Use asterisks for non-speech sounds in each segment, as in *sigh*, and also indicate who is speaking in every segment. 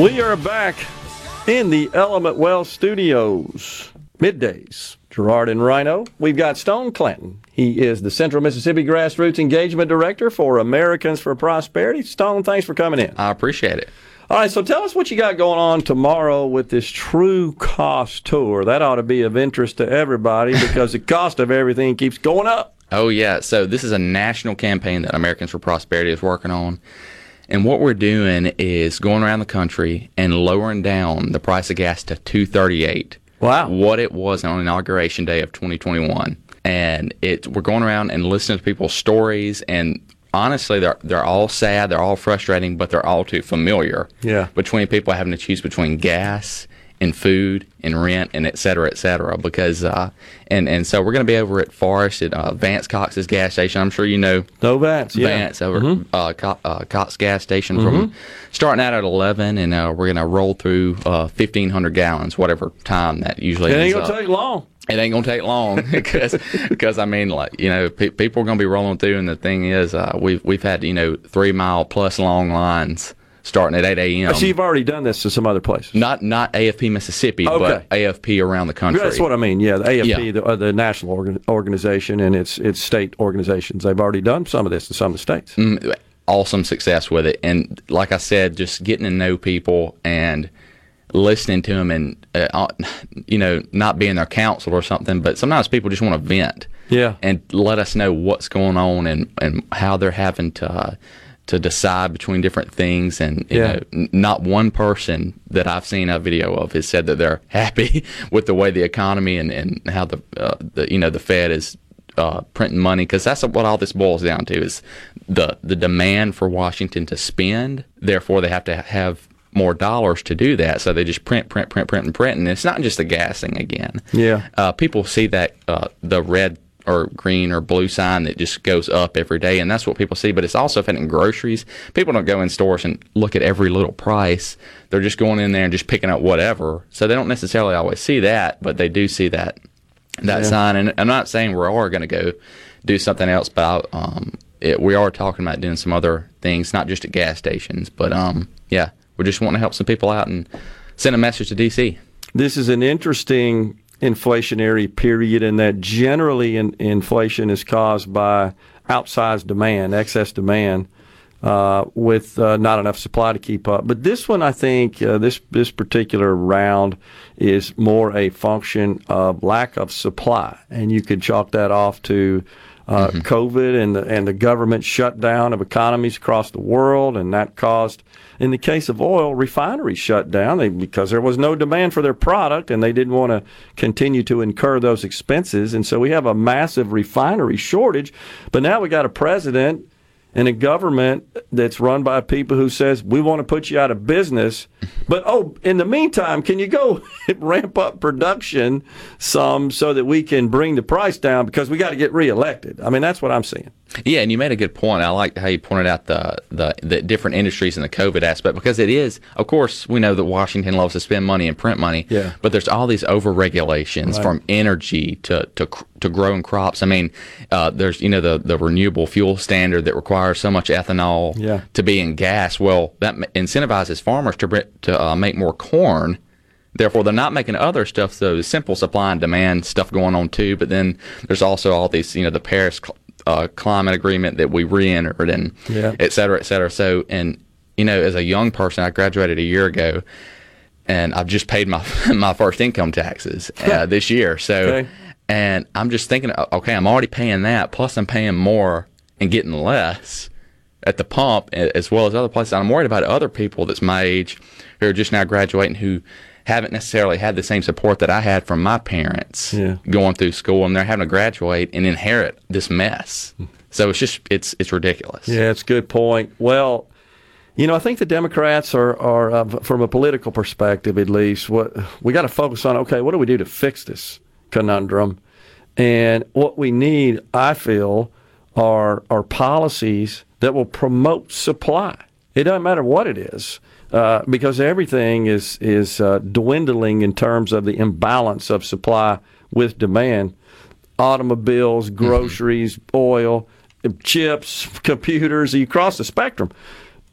Speaker 1: We are back in the Element Well Studios. Middays. Gerard and Rhino. We've got Stone Clanton. He is the Central Mississippi Grassroots Engagement Director for Americans for Prosperity. Stone, thanks for coming in.
Speaker 2: I appreciate it.
Speaker 1: All right, so tell us what you got going on tomorrow with this True Cost Tour. That ought to be of interest to everybody *laughs* because the cost of everything keeps going up.
Speaker 2: Oh, yeah. So, this is a national campaign that Americans for Prosperity is working on. And what we're doing is going around the country and lowering down the price of gas to 238.
Speaker 1: Wow.
Speaker 2: What it was on inauguration day of 2021. And it we're going around and listening to people's stories and honestly they're they're all sad, they're all frustrating, but they're all too familiar.
Speaker 1: Yeah.
Speaker 2: Between people having to choose between gas and food and rent and et cetera, et cetera. Because uh, and and so we're going to be over at Forest at uh, Vance Cox's gas station. I'm sure you know
Speaker 1: No Vance, yeah.
Speaker 2: Vance over uh, Co- uh, Cox gas station from starting out at 11, and uh, we're going to roll through uh, 1,500 gallons, whatever time that usually
Speaker 1: It ain't going to take long.
Speaker 2: It ain't gonna take long *laughs* because because I mean like you know pe- people are gonna be rolling through and the thing is uh, we've we've had you know three mile plus long lines starting at 8 a.m.
Speaker 1: so you've already done this to some other places.
Speaker 2: not not AFP Mississippi
Speaker 1: Okay.
Speaker 2: but AFP around the country.
Speaker 1: That's what I mean. Yeah, the AFP,
Speaker 2: Yeah.
Speaker 1: the, uh, the national organ, organization, and its its state organizations. They've already done some of this in some of the states.
Speaker 2: Mm. awesome success with it. And like I said, just getting to know people and listening to them and, uh, uh, you know, not being their counsel or something, but sometimes people just want to vent.
Speaker 1: Yeah.
Speaker 2: And let us know what's going on and, and how they're having to, uh, to decide between different things. And, you
Speaker 1: Yeah.
Speaker 2: know, n- not one person that I've seen a video of has said that they're *laughs* happy with the way the economy and, and how the, uh, the, you know, the Fed is uh, printing money because that's what all this boils down to is the the demand for Washington to spend. Therefore, they have to have more dollars to do that. So they just print, print, print, print, and print. And it's not just the gassing again.
Speaker 1: Yeah.
Speaker 2: Uh, people see that uh, the red or green or blue sign that just goes up every day, and that's what people see. But it's also affecting groceries. People don't go in stores and look at every little price. They're just going in there and just picking up whatever. So they don't necessarily always see that, but they do see that that sign. And I'm not saying we are going to go do something else, but I, um, it, we are talking about doing some other things, not just at gas stations, but um, yeah, we're just wanting to help some people out and send a message to DC.
Speaker 1: This is an interesting inflationary period and that generally in, inflation is caused by outsized demand, excess demand, uh, with uh, not enough supply to keep up. But this one, I think, uh, this this particular round is more a function of lack of supply, and you could chalk that off to. Uh, COVID and the and the government shutdown of economies across the world, and that caused, in the case of oil, refineries shut down. They, because there was no demand for their product, and they didn't want to continue to incur those expenses, and so we have a massive refinery shortage. But now we got a president and a government that's run by people who says we want to put you out of business. But oh in the meantime can you go *laughs* ramp up production some so that we can bring the price down? Because we got to get reelected. I mean that's what i'm seeing
Speaker 2: Yeah, and you made a good point. I like how you pointed out the, the the different industries and the COVID aspect because it is, of course, we know that Washington loves to spend money and print money.
Speaker 1: Yeah.
Speaker 2: But there's all these over regulations from energy to to to growing crops. I mean, uh, there's you know the the renewable fuel standard that requires so much ethanol
Speaker 1: Yeah.
Speaker 2: to be in gas. Well, that incentivizes farmers to to uh, make more corn Therefore, they're not making other stuff, so simple supply and demand stuff going on too. But then there's also all these, you know, the Paris uh, climate agreement that we re-entered and
Speaker 1: Yeah.
Speaker 2: et cetera, et cetera. So, and you know, as a young person, I graduated a year ago, and I've just paid my *laughs* my first income taxes uh, this year. So,
Speaker 1: Okay.
Speaker 2: and I'm just thinking, okay, I'm already paying that, plus I'm paying more and getting less at the pump as well as other places. I'm worried about other people that's my age who are just now graduating who haven't necessarily had the same support that I had from my parents
Speaker 1: Yeah.
Speaker 2: going through school, and they're having to graduate and inherit this mess. So it's just it's it's ridiculous.
Speaker 1: Yeah, it's a good point. Well, you know, I think the Democrats are, are uh, from a political perspective, at least, what we got to focus on. Okay, what do we do to fix this conundrum? And what we need, I feel, are are policies that will promote supply. It doesn't matter what it is, uh, because everything is is uh, dwindling in terms of the imbalance of supply with demand. Automobiles, groceries, oil, chips, *laughs* computers, you cross the spectrum.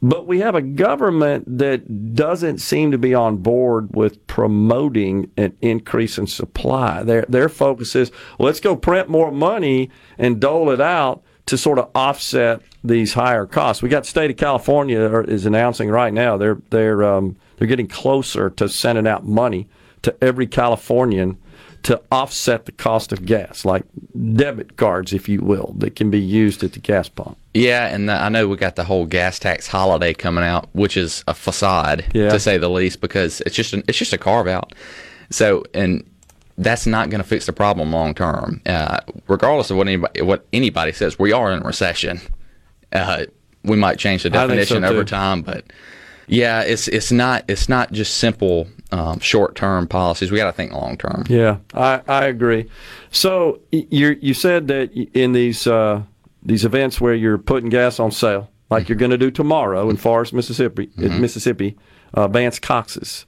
Speaker 1: But we have a government that doesn't seem to be on board with promoting an increase in supply. Their their focus is let's go print more money and dole it out to sort of offset these higher costs. We got state of California is announcing right now they're they're um, they're getting closer to sending out money to every Californian to offset the cost of gas, like debit cards, if you will, that can be used at the gas pump.
Speaker 2: Yeah, and the, I know we got the whole gas tax holiday coming out, which is a facade
Speaker 1: Yeah.
Speaker 2: to say the least, because it's just an, it's just a carve out. So, and that's not going to fix the problem long term. Uh, regardless of what anybody what anybody says, we are in a recession. Uh, we might change the
Speaker 1: think so,
Speaker 2: definition over time, but yeah, it's it's not it's not just simple um, short term policies. We got to think long term.
Speaker 1: Yeah, I, I agree. So you you said that in these uh, these events where you're putting gas on sale, like you're going to do tomorrow in Forest, Mississippi, in Mississippi, uh, Vance Cox's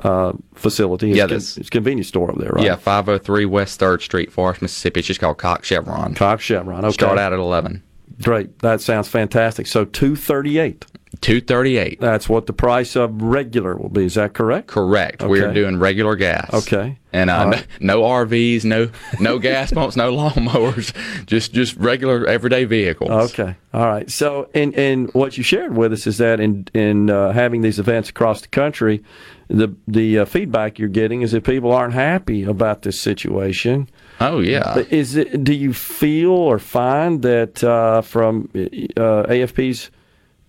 Speaker 1: uh, facility.
Speaker 2: Yeah,
Speaker 1: con- his convenience store up there, right?
Speaker 2: Yeah, 503 West Third Street, Forest, Mississippi. It's just called Cox Chevron.
Speaker 1: Cox Chevron. Okay,
Speaker 2: Start out at 11.
Speaker 1: great. That sounds fantastic. So two thirty eight.
Speaker 2: 238.
Speaker 1: That's what the price of regular will be. Is that correct?
Speaker 2: Correct. We're doing regular gas.
Speaker 1: Okay.
Speaker 2: And uh,
Speaker 1: All
Speaker 2: no, no RVs, no no gas pumps, no lawnmowers, *laughs* just just regular everyday vehicles.
Speaker 1: Okay. All right. So, and and what you shared with us is that in in uh, having these events across the country, the the uh, feedback you're getting is that people aren't happy about this situation.
Speaker 2: Oh yeah.
Speaker 1: Is it? Do you feel or find that uh, from uh, AFP's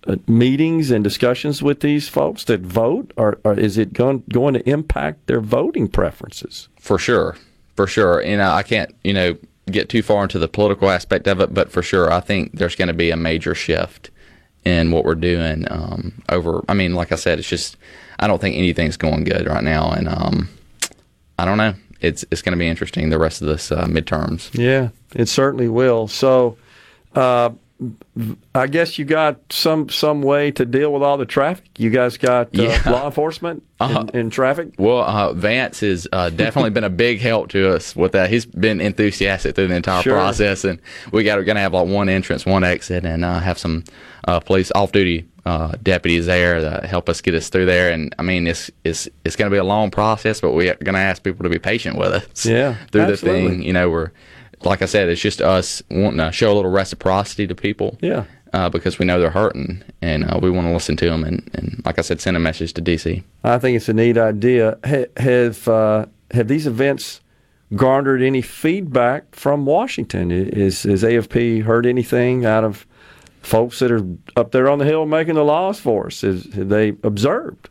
Speaker 1: uh, meetings and discussions with these folks that vote, or, or is it going going to impact their voting preferences?
Speaker 2: For sure, for sure. And uh, I can't, you know, get too far into the political aspect of it, but for sure, I think there's going to be a major shift in what we're doing. Um, over, I mean, like I said, it's just I don't think anything's going good right now, and um, I don't know. It's it's going to be interesting the rest of this uh, midterms.
Speaker 1: Yeah, it certainly will. So, uh, I guess you got some some way to deal with all the traffic. You guys got uh,
Speaker 2: Yeah.
Speaker 1: law enforcement in, in traffic.
Speaker 2: Well, uh, Vance has uh, definitely been a big help to us with that. He's been enthusiastic through the entire
Speaker 1: Sure.
Speaker 2: process, and we got we're gonna have like one entrance, one exit, and uh, have some uh, police off-duty uh, deputies there that help us get us through there. And I mean, it's it's it's gonna be a long process, but we're gonna ask people to be patient with us.
Speaker 1: Yeah,
Speaker 2: through
Speaker 1: absolutely.
Speaker 2: the thing. You know, we're like I said, it's just us wanting to show a little reciprocity to people.
Speaker 1: Yeah.
Speaker 2: Uh, because we know they're hurting, and uh, we want to listen to them, and, and like I said, send a message to DC.
Speaker 1: I think it's a neat idea. Ha- have uh, have these events garnered any feedback from Washington? Is is AFP heard anything out of folks that are up there on the hill making the laws for us? Is, have they observed?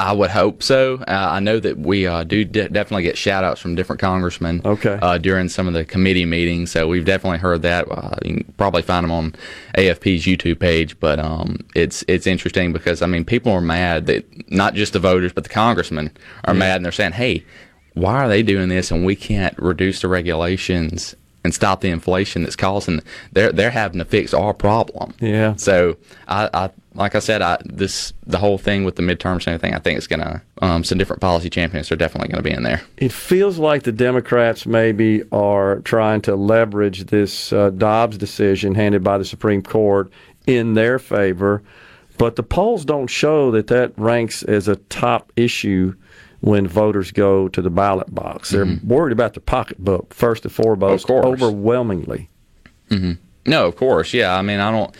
Speaker 2: I would hope so. Uh, I know that we uh, do de- definitely get shout outs from different congressmen
Speaker 1: Okay.
Speaker 2: uh, during some of the committee meetings. So we've definitely heard that. Uh, you can probably find them on AFP's YouTube page. But um, it's it's interesting because, I mean, people are mad that not just the voters, but the congressmen are mad and they're saying, hey, why are they doing this and we can't reduce the regulations and stop the inflation that's causing they're they're having to fix our problem.
Speaker 1: Yeah.
Speaker 2: So I, I like I said, I this the whole thing with the midterms and everything. I think it's gonna um, some different policy champions are definitely gonna be in there.
Speaker 1: It feels like the Democrats maybe are trying to leverage this uh, Dobbs decision handed by the Supreme Court in their favor, but the polls don't show that that ranks as a top issue when voters go to the ballot box. They're worried about the pocketbook first and foremost,
Speaker 2: Mm-hmm. Of course.
Speaker 1: overwhelmingly.
Speaker 2: No, of course, yeah. I mean, I don't.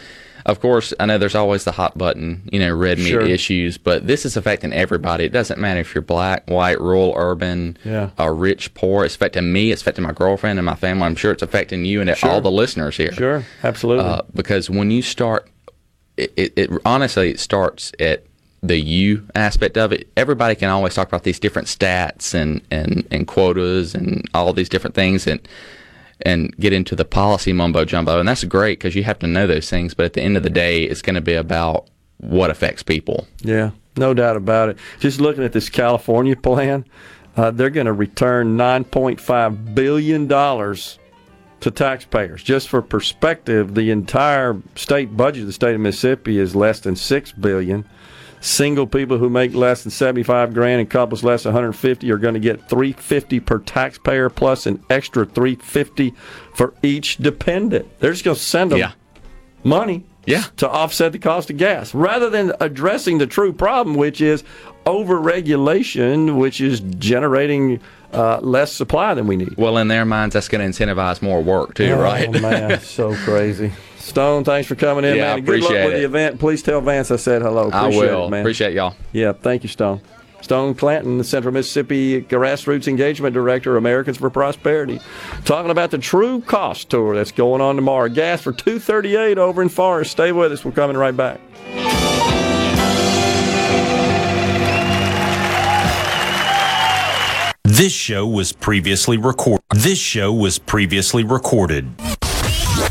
Speaker 2: Of course, I know there's always the hot button, you know, red meat
Speaker 1: Sure.
Speaker 2: issues, but this is affecting everybody. It doesn't matter if you're black, white, rural, urban,
Speaker 1: Yeah.
Speaker 2: uh, rich, poor. It's affecting me. It's affecting my girlfriend and my family. I'm sure it's affecting you and all the listeners here.
Speaker 1: Sure, absolutely.
Speaker 2: Uh, because when you start, it, it, it honestly it starts at the you aspect of it. Everybody can always talk about these different stats and, and, and quotas and all these different things and and get into the policy mumbo jumbo, and that's great because you have to know those things. But at the end of the day, it's going to be about what affects people.
Speaker 1: Yeah, no doubt about it. Just looking at this California plan, uh, they're going to return $9.5 billion to taxpayers. Just for perspective, the entire state budget of the state of Mississippi is less than $6 billion. Single people who make less than 75 grand and couples less than 150 are going to get 350 per taxpayer plus an extra 350 for each dependent. They're just going to send them
Speaker 2: Yeah.
Speaker 1: money
Speaker 2: Yeah.
Speaker 1: to offset the cost of gas rather than addressing the true problem, which is overregulation, which is generating uh, less supply than we need.
Speaker 2: Well, in their minds, that's going to incentivize more work too, right?
Speaker 1: Oh, man, *laughs* so crazy. Stone, thanks for coming in,
Speaker 2: Yeah,
Speaker 1: man.
Speaker 2: I
Speaker 1: and Good luck
Speaker 2: appreciate
Speaker 1: with the event. Please tell Vance I said hello.
Speaker 2: I
Speaker 1: Appreciate
Speaker 2: will.
Speaker 1: it, man.
Speaker 2: Appreciate y'all.
Speaker 1: Yeah, thank you, Stone. Stone Clanton, the Central Mississippi Grassroots Engagement Director, Americans for Prosperity, talking about the True Cost Tour that's going on tomorrow. Gas for 238 over in Forest. Stay with us. We're coming right back.
Speaker 3: This show was previously recorded. This show was previously recorded.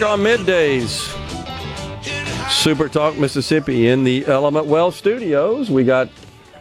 Speaker 1: back on middays. Super Talk Mississippi in the Element Well studios. We got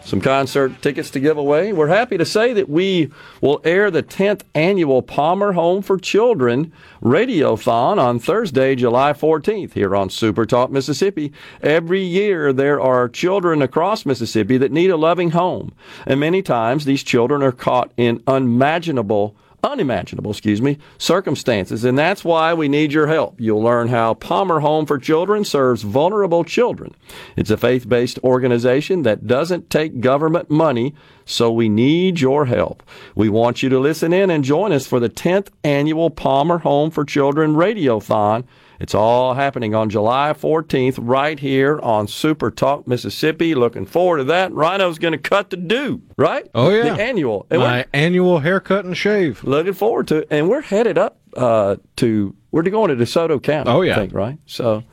Speaker 1: some concert tickets to give away. We're happy to say that we will air the 10th annual Palmer Home for Children Radiothon on Thursday, July 14th here on Super Talk Mississippi. Every year there are children across Mississippi that need a loving home. And many times these children are caught in unimaginable unimaginable, excuse me, circumstances. And that's why we need your help. You'll learn how Palmer Home for Children serves vulnerable children. It's a faith based organization that doesn't take government money, so we need your help. We want you to listen in and join us for the 10th annual Palmer Home for Children Radiothon. It's all happening on July 14th right here on Super Talk Mississippi. Looking forward to that. Rhino's going to cut the do, right?
Speaker 4: Oh, yeah.
Speaker 1: The annual. And
Speaker 4: My annual haircut and shave.
Speaker 1: looking forward to it. And we're headed up uh, to we're going to DeSoto County.
Speaker 4: Oh, yeah.
Speaker 1: I think right. So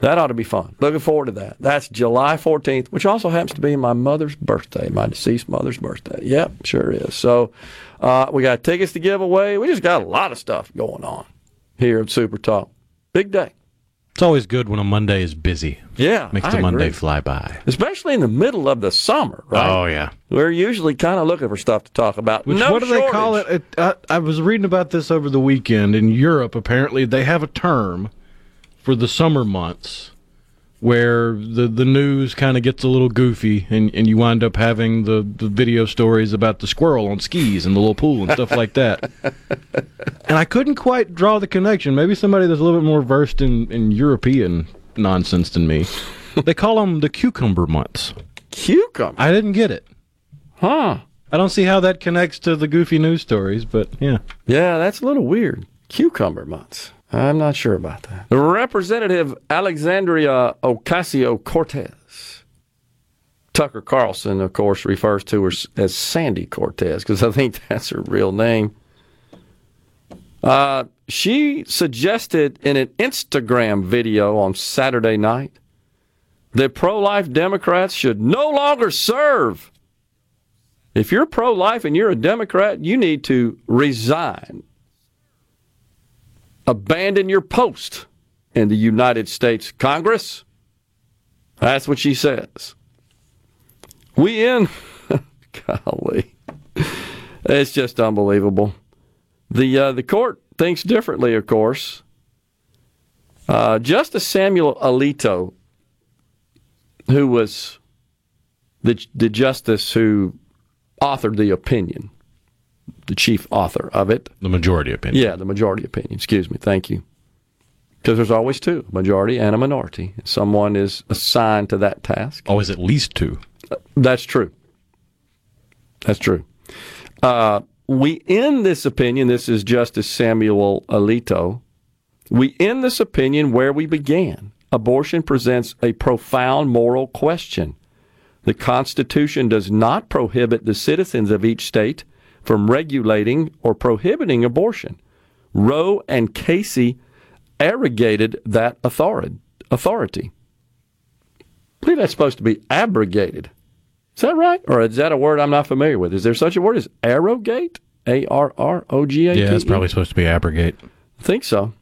Speaker 1: that ought to be fun. Looking forward to that. That's July 14th, which also happens to be my mother's birthday, my deceased mother's birthday. Yep, sure is. So uh, we got tickets to give away. We just got a lot of stuff going on here at Super Talk. Big day.
Speaker 4: It's always good when a Monday is busy.
Speaker 1: Yeah,
Speaker 4: Makes
Speaker 1: I
Speaker 4: the Monday
Speaker 1: agree.
Speaker 4: fly by.
Speaker 1: especially in the middle of the summer. Right?
Speaker 4: Oh yeah.
Speaker 1: We're usually kind of looking for stuff to talk about.
Speaker 4: Which,
Speaker 1: no
Speaker 4: what do they call
Speaker 1: shortage.
Speaker 4: it? it I, I was reading about this over the weekend. In Europe, apparently, they have a term for the summer months where the, the news kind of gets a little goofy and, and you wind up having the, the video stories about the squirrel on skis and the little pool and stuff like that. *laughs* And I couldn't quite draw the connection. Maybe somebody that's a little bit more versed in, in European nonsense than me. *laughs* They call them the cucumber months.
Speaker 1: Cucumber.
Speaker 4: I didn't get it.
Speaker 1: Huh.
Speaker 4: I don't see how that connects to the goofy news stories, but yeah.
Speaker 1: Yeah, that's a little weird. Cucumber months. I'm not sure about that. Representative Alexandria Ocasio Cortez. Tucker Carlson, of course, refers to her as Sandy Cortez because I think *laughs* that's her real name. Uh, she suggested in an Instagram video on Saturday night that pro life Democrats should no longer serve. If you're pro life and you're a Democrat, you need to resign abandon your post in the United States Congress. That's what she says. We in, *laughs* golly, it's just unbelievable. The uh, the court thinks differently, of course. Uh, Justice Samuel Alito, who was the the justice who authored the opinion, the chief author of it.
Speaker 4: The majority opinion.
Speaker 1: Yeah, the majority opinion. Excuse me. Thank you. Because there's always two, a majority and a minority. Someone is assigned to that task.
Speaker 4: Always at least two.
Speaker 1: That's true. That's true. Uh, we end this opinion. This is Justice Samuel Alito. We end this opinion where we began. Abortion presents a profound moral question. The Constitution does not prohibit the citizens of each state from regulating or prohibiting abortion. Roe and Casey arrogated that authority. I believe that's supposed to be abrogated. Is that right? Or is that a word I'm not familiar with? Is there such a word as arrogate? A R R O G A T?
Speaker 4: Yeah, it's probably supposed to be abrogate.
Speaker 1: I think so.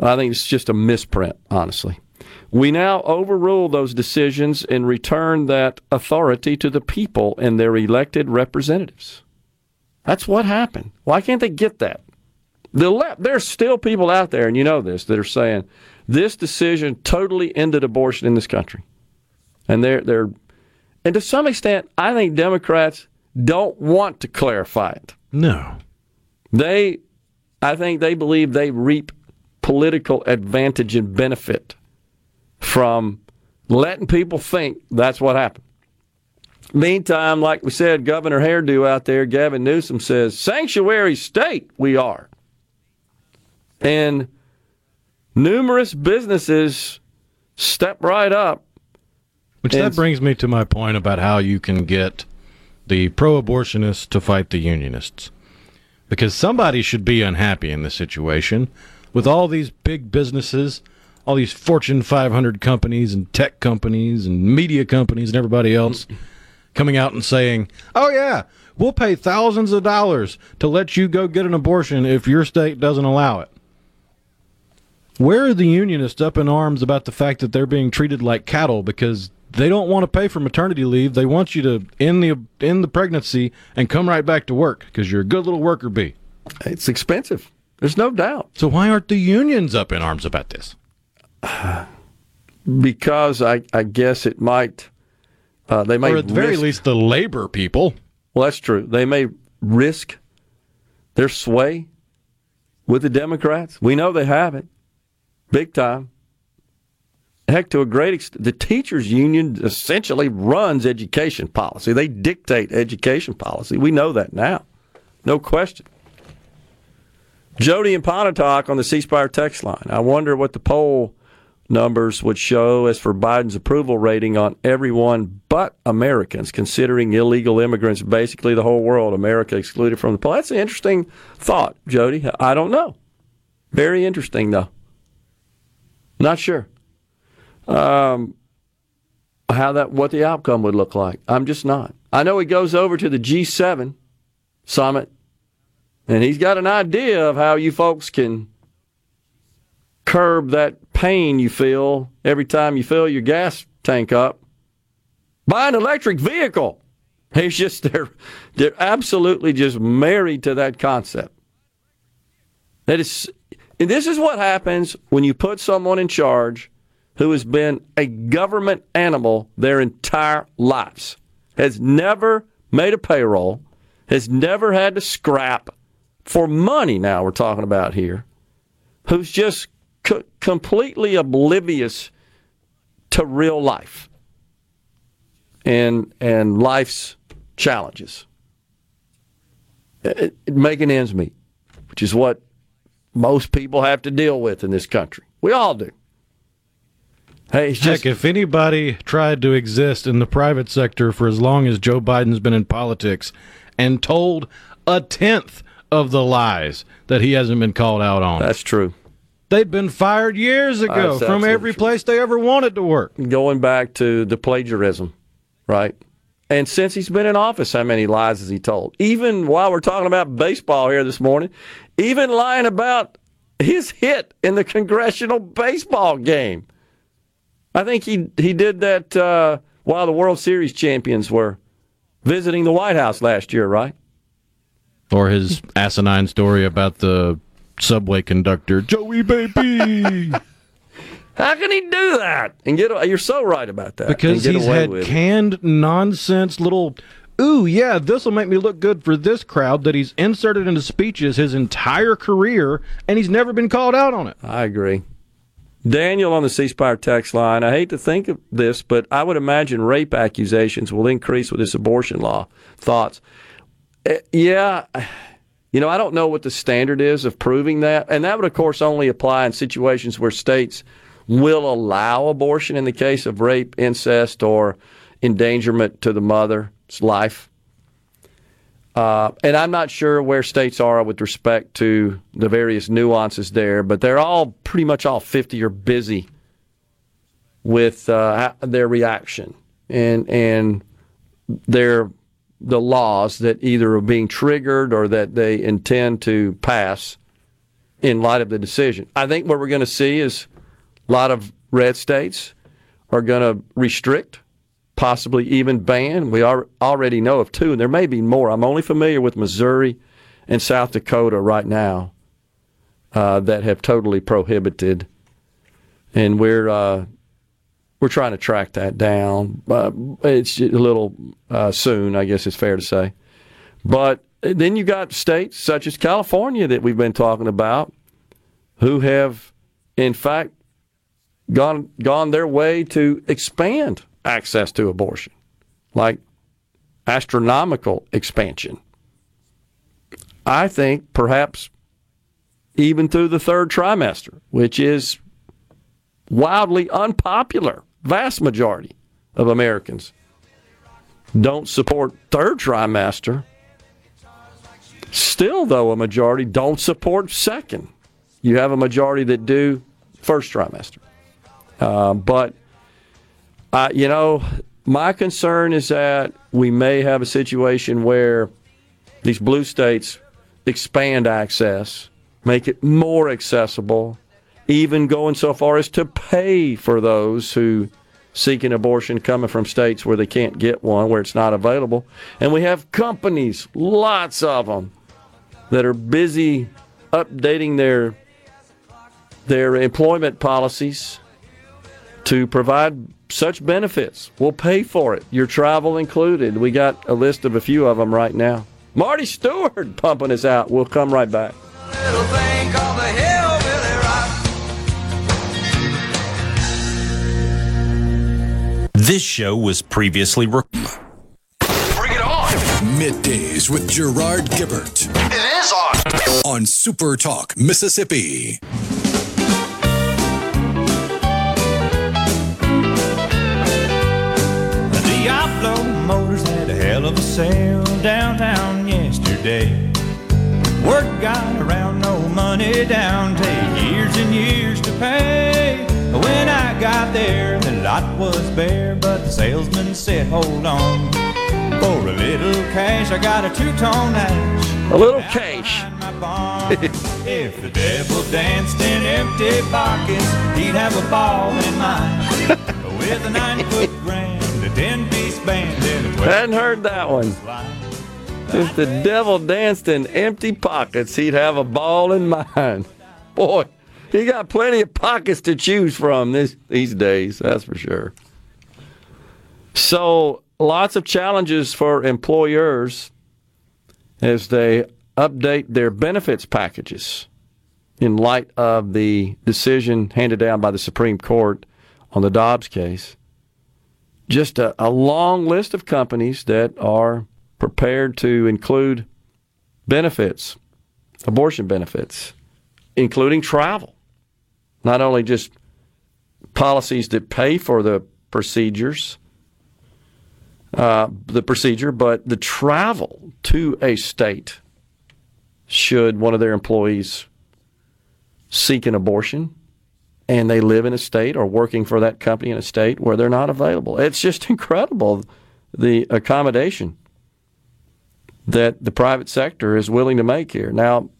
Speaker 1: I think it's just a misprint, honestly. We now overrule those decisions and return that authority to the people and their elected representatives. That's what happened. Why can't they get that? The left, there's still people out there, and you know this, that are saying this decision totally ended abortion in this country. And they're they're and to some extent, I think Democrats don't want to clarify it.
Speaker 4: No.
Speaker 1: They I think they believe they reap political advantage and benefit from letting people think that's what happened. Meantime, like we said, Governor Hairdo out there, Gavin Newsom says, sanctuary state we are. And numerous businesses step right up.
Speaker 4: Which that brings me to my point about how you can get the pro abortionists to fight the unionists. Because somebody should be unhappy in this situation with all these big businesses, all these Fortune 500 companies and tech companies and media companies and everybody else coming out and saying, oh, yeah, we'll pay thousands of dollars to let you go get an abortion if your state doesn't allow it. Where are the unionists up in arms about the fact that they're being treated like cattle because they don't want to pay for maternity leave? They want you to end the end the pregnancy and come right back to work because you're a good little worker bee.
Speaker 1: It's expensive. There's no doubt.
Speaker 4: So why aren't the unions up in arms about this? *sighs*
Speaker 1: Because I, I guess it might. Uh, they may
Speaker 4: or at the very
Speaker 1: risk-
Speaker 4: least the labor people.
Speaker 1: Well, that's true. They may risk their sway with the Democrats. We know they have it, big time. Heck, to a great extent, the teachers' union essentially runs education policy. They dictate education policy. We know that now, no question. Jody and Pontotoc on the C Spire text line. I wonder what the poll numbers would show as for Biden's approval rating on everyone but Americans, considering illegal immigrants, basically the whole world, America excluded from the poll. That's an interesting thought, Jody. I don't know. Very interesting, though. Not sure. Um, how that what the outcome would look like. I'm just not. I know he goes over to the G7 summit, and he's got an idea of how you folks can curb that pain you feel every time you fill your gas tank up. Buy an electric vehicle. *laughs* He's just they're they're absolutely just married to that concept. That is and this is what happens when you put someone in charge who has been a government animal their entire lives, has never made a payroll, has never had to scrap for money now we're talking about here, who's just c- completely oblivious to real life and and life's challenges. It, it- making ends meet, which is what most people have to deal with in this country. We all do. Hey, it's just
Speaker 4: Heck, if anybody tried to exist in the private sector for as long as Joe Biden's been in politics and told a tenth of the lies that he hasn't been called out on,
Speaker 1: that's true.
Speaker 4: They'd been fired years ago
Speaker 1: That's
Speaker 4: from every
Speaker 1: true.
Speaker 4: place they ever wanted to work.
Speaker 1: Going back to the plagiarism, right? And since he's been in office, how many lies has he told? Even while we're talking about baseball here this morning, even lying about his hit in the congressional baseball game. I think he he did that uh, while the World Series champions were visiting the White House last year, right?
Speaker 4: Or his asinine story about the subway conductor, Joey Baby. *laughs*
Speaker 1: How can he do that? And get you're so right about that.
Speaker 4: Because he's had
Speaker 1: it.
Speaker 4: canned nonsense little ooh yeah, this will make me look good for this crowd that he's inserted into speeches his entire career and he's never been called out on it.
Speaker 1: I agree. Daniel on the C Spire text line. I hate to think of this, but I would imagine rape accusations will increase with this abortion law. Thoughts? Uh, yeah. You know, I don't know what the standard is of proving that. And that would, of course, only apply in situations where states will allow abortion in the case of rape, incest, or endangerment to the mother's life. Uh, and I'm not sure where states are with respect to the various nuances there, but they're all pretty much all 50 are busy with uh, their reaction and and their the laws that either are being triggered or that they intend to pass in light of the decision. I think what we're going to see is a lot of red states are going to restrict possibly even ban. We are, already know of two, and there may be more. I'm only familiar with Missouri and South Dakota right now uh, that have totally prohibited, and we're uh, we're trying to track that down. It's a little uh, soon, I guess it's fair to say. But then you got states such as California that we've been talking about, who have, in fact, gone gone their way to expand access to abortion, like astronomical expansion. I think perhaps even through the third trimester, which is wildly unpopular. Vast majority of Americans don't support third trimester. Still, though, a majority don't support second. You have a majority that do first trimester. Uh, but uh, you know, my concern is that we may have a situation where these blue states expand access, make it more accessible, even going so far as to pay for those who seek an abortion coming from states where they can't get one, where it's not available. And we have companies, lots of them, that are busy updating their their employment policies to provide such benefits. We'll pay for it, your travel included. We got a list of a few of them right now. Marty Stuart pumping us out. We'll come right back.
Speaker 3: This show was previously recorded.
Speaker 5: Bring it on.
Speaker 6: Middays with Gerard Gibert
Speaker 5: It is on.
Speaker 6: on Super Talk, Mississippi.
Speaker 7: The Diablo Motors had a hell of a sale downtown yesterday. Word got around, no money down, take years and years to pay. Got there, the lot was bare, but the salesman said, Hold on. For a little cash, I got a two tone ash.
Speaker 1: A little cash.
Speaker 7: If the devil danced in empty pockets, he'd have a ball in mine. With a nine foot grand, a ten piece band, and a.
Speaker 1: Hadn't heard that one. If the devil danced in empty pockets, he'd have a ball in mine. *laughs* Boy, he got plenty of pockets to choose from this, these days, that's for sure. So, lots of challenges for employers as they update their benefits packages in light of the decision handed down by the Supreme Court on the Dobbs case. Just a, a long list of companies that are prepared to include benefits, abortion benefits, including travel. Not only just policies that pay for the procedures, uh, the procedure, but the travel to a state should one of their employees seek an abortion and they live in a state or working for that company in a state where they're not available. It's just *laughs* incredible the accommodation that the private sector is willing to make here. Now,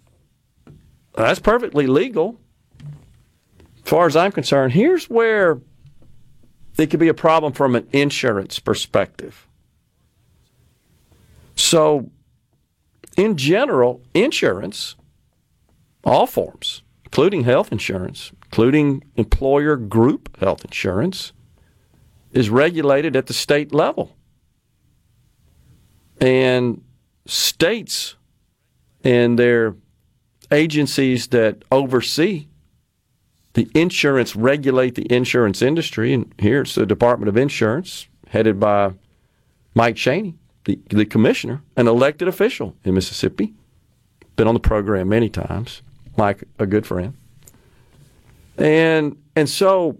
Speaker 1: that's perfectly legal. Far as I'm concerned, here's where it could be a problem from an insurance perspective. So, in general, insurance, all forms, including health insurance, including employer group health insurance, is regulated at the state level. And states and their agencies that oversee the insurance regulate the insurance industry, and here it's the Department of Insurance, headed by Mike Chaney, the, the commissioner, an elected official in Mississippi. Been on the program many times. Mike, a good friend. And and so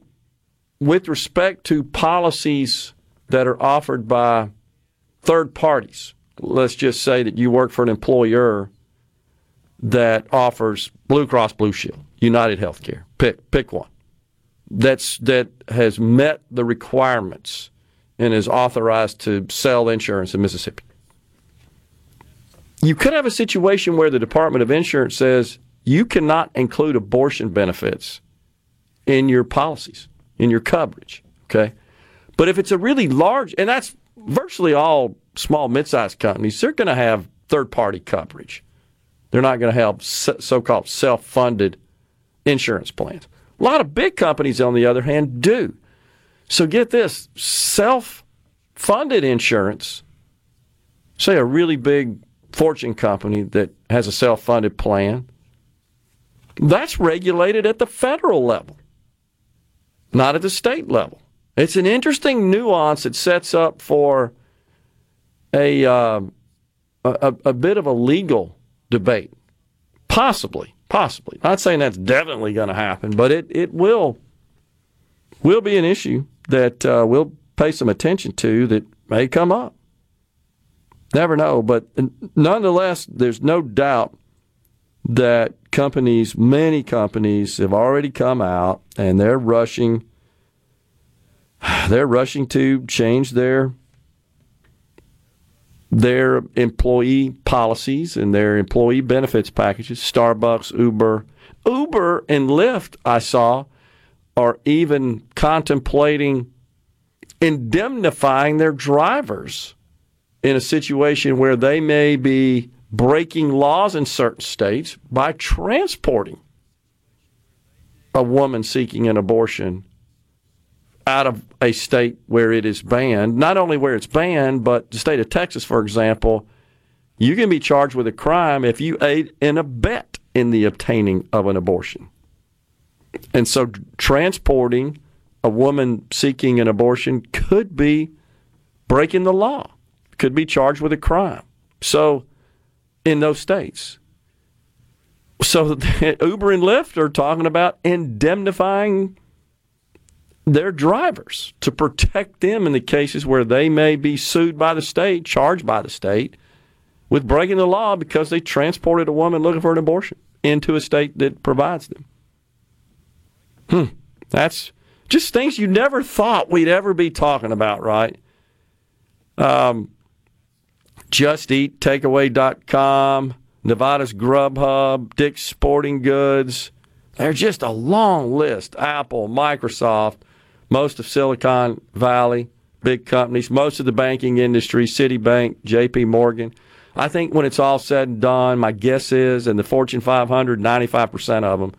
Speaker 1: with respect to policies that are offered by third parties, let's just say that you work for an employer that offers Blue Cross Blue Shield, United Healthcare. Pick pick one. That's that has met the requirements and is authorized to sell insurance in Mississippi. You could have a situation where the Department of Insurance says you cannot include abortion benefits in your policies, in your coverage. Okay. But if it's a really large, and that's virtually all small, mid sized companies, they're going to have third party coverage. They're not going to have so called self funded insurance plans. A lot of big companies, on the other hand, do. So get this self funded insurance, say a really big fortune company that has a self funded plan, that's regulated at the federal level, not at the state level. It's an interesting nuance that sets up for a, uh, a, a bit of a legal debate. Possibly, possibly. Not saying that's definitely going to happen, but it, it will will be an issue that uh, we'll pay some attention to that may come up. Never know, but nonetheless, there's no doubt that companies, many companies, have already come out and they're rushing. *sighs* They're rushing to change their their employee policies and their employee benefits packages. Starbucks, Uber, Uber and Lyft, I saw, are even contemplating indemnifying their drivers in a situation where they may be breaking laws in certain states by transporting a woman seeking an abortion out of a state where it is banned, not only where it's banned, but the state of Texas, for example, you can be charged with a crime if you aid and abet in the obtaining of an abortion. And so transporting a woman seeking an abortion could be breaking the law, could be charged with a crime. So in those states. So *laughs* Uber and Lyft are talking about indemnifying their drivers to protect them in the cases where they may be sued by the state, charged by the state with breaking the law because they transported a woman looking for an abortion into a state that provides them. Hmm. That's just things you never thought we'd ever be talking about, right? Um, JustEatTakeaway.com, Nevada's Grubhub, Dick's Sporting Goods. There's just a long list. Apple, Microsoft, most of Silicon Valley, big companies, most of the banking industry, Citibank, JP Morgan. I think when it's all said and done, my guess is, and the Fortune 500, 95% of them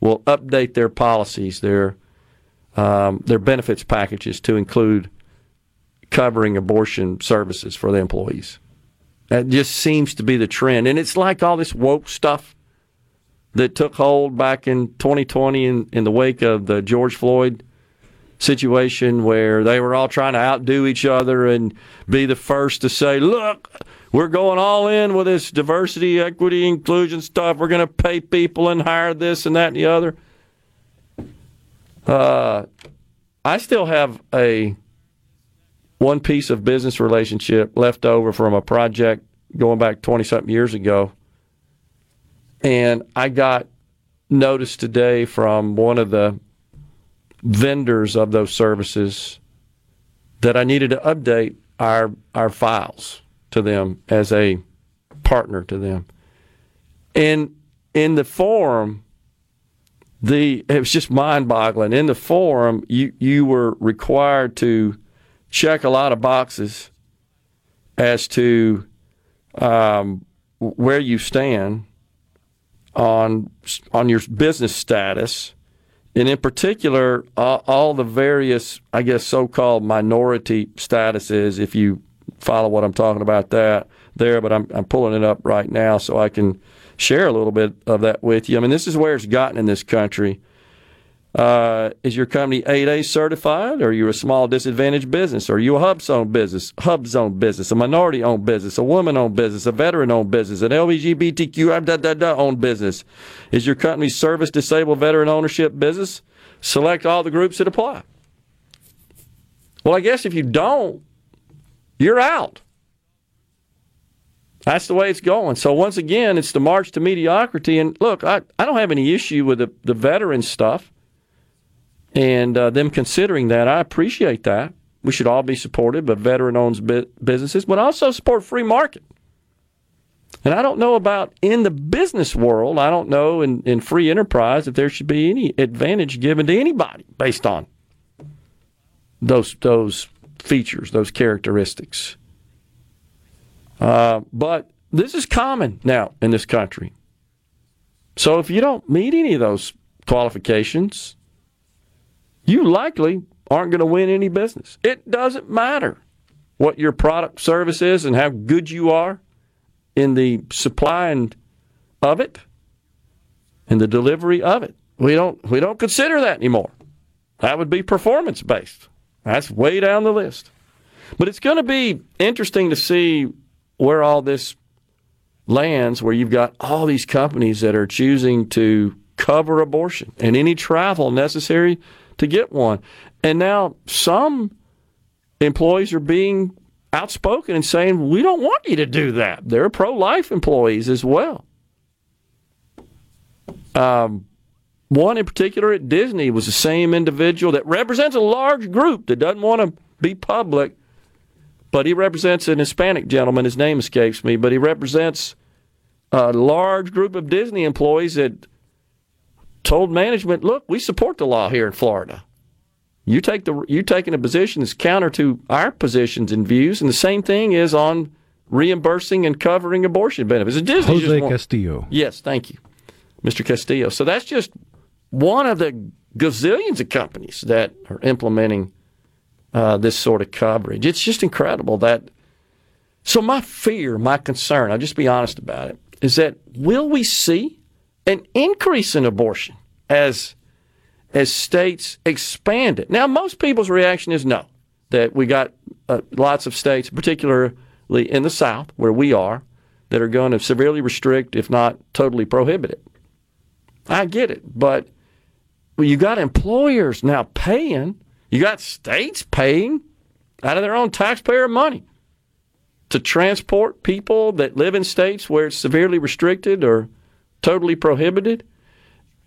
Speaker 1: will update their policies, their um, their benefits packages to include covering abortion services for the employees. That just seems to be the trend, and it's like all this woke stuff that took hold back in 2020 in, in the wake of the George Floyd situation where they were all trying to outdo each other and be the first to say, look, we're going all in with this diversity, equity, inclusion stuff. We're going to pay people and hire this and that and the other. Uh, I still have a one piece of business relationship left over from a project going back 20 something years ago. And I got notice today from one of the vendors of those services that I needed to update our our files to them as a partner to them. And in the forum, the it was just mind-boggling. In the forum, you you were required to check a lot of boxes as to um, where you stand on on your business status, and in particular, uh, all the various, I guess, so-called minority statuses. If you follow what I'm talking about, that there, but I'm I'm pulling it up right now so I can share a little bit of that with you. I mean, this is where it's gotten in this country. Uh, is your company 8A certified? Or are you a small disadvantaged business? Are you a HUBZone business, HUBZone business, a minority owned business, a woman owned business, a veteran owned business, an LGBTQ owned business? Is your company service disabled veteran ownership business? Select all the groups that apply. Well, I guess if you don't, you're out. That's the way it's going. So once again, it's the march to mediocrity. And look, I, I don't have any issue with the, the veteran stuff and uh, them considering that. I appreciate that. We should all be supportive of veteran-owned businesses, but also support free market. And I don't know about in the business world, I don't know in, in free enterprise if there should be any advantage given to anybody based on those those features, those characteristics. Uh, but this is common now in this country. So if you don't meet any of those qualifications, you likely aren't going to win any business. It doesn't matter what your product service is and how good you are in the supply and of it and the delivery of it. We don't we don't consider that anymore. That would be performance based. That's way down the list. But it's going to be interesting to see where all this lands, where you've got all these companies that are choosing to cover abortion and any travel necessary to get one. And now some employees are being outspoken and saying, we don't want you to do that. They're pro life employees as well. Um, one in particular at Disney was the same individual that represents a large group that doesn't want to be public but he represents an Hispanic gentleman. His name escapes me, but he represents a large group of Disney employees that told management, "Look, we support the law here in Florida. You take the you taking a position that's counter to our positions and views, and the same thing is on reimbursing and covering abortion benefits." Disney
Speaker 4: Jose Castillo.
Speaker 1: Yes, thank you, Mr. Castillo. So that's just one of the gazillions of companies that are implementing uh, this sort of coverage. It's just incredible that. So my fear, my concern, I'll just be honest about it, is that will we see an increase in abortion as as states expand it? Now, most people's reaction is no. That we got uh, lots of states, particularly in the South, where we are, that are going to severely restrict, if not totally prohibit it. I get it, but you got employers now paying you got states paying out of their own taxpayer money to transport people that live in states where it's severely restricted or totally prohibited.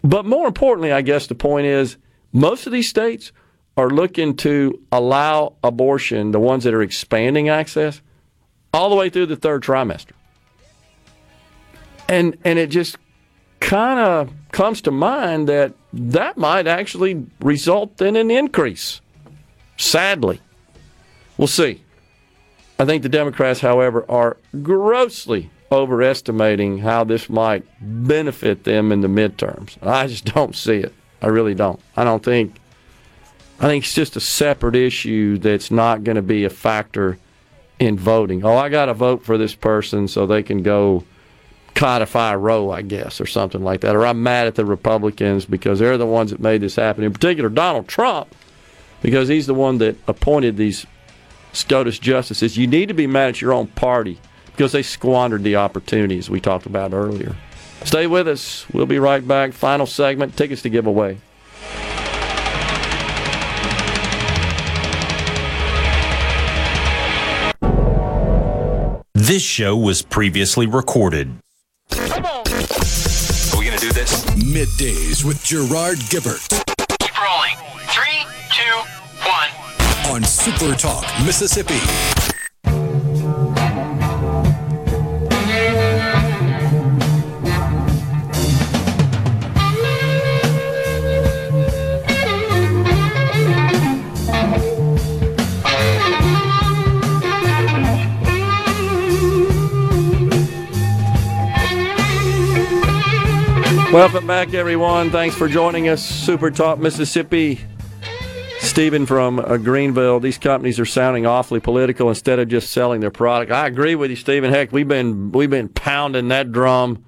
Speaker 1: But more importantly, I guess the point is most of these states are looking to allow abortion, the ones that are expanding access, all the way through the third trimester. And and it just kind of comes to mind that that might actually result in an increase. Sadly. We'll see. I think the Democrats, however, are grossly overestimating how this might benefit them in the midterms. I just *laughs* don't see it. I really don't. I don't think. I think it's just a separate issue that's not going to be a factor in voting. Oh, I got to vote for this person so they can go codify Roe, I guess, or something like that. Or I'm mad at the Republicans because they're the ones that made this happen. In particular, Donald Trump, because he's the one that appointed these SCOTUS justices. You need to be mad at your own party because they squandered the opportunities we talked about earlier. Stay with us. We'll be right back. Final segment tickets to give away.
Speaker 3: This show was previously recorded.
Speaker 5: On. Are we going to do this?
Speaker 6: Middays with Gerard Gibert.
Speaker 5: Keep rolling. Three, two, one.
Speaker 6: On Super Talk, Mississippi.
Speaker 1: Welcome back, everyone. Thanks for joining us. Super Talk Mississippi. Stephen from uh, Greenville. These companies are sounding awfully political instead of just selling their product. I agree with you, Stephen. Heck, we've been we've been pounding that drum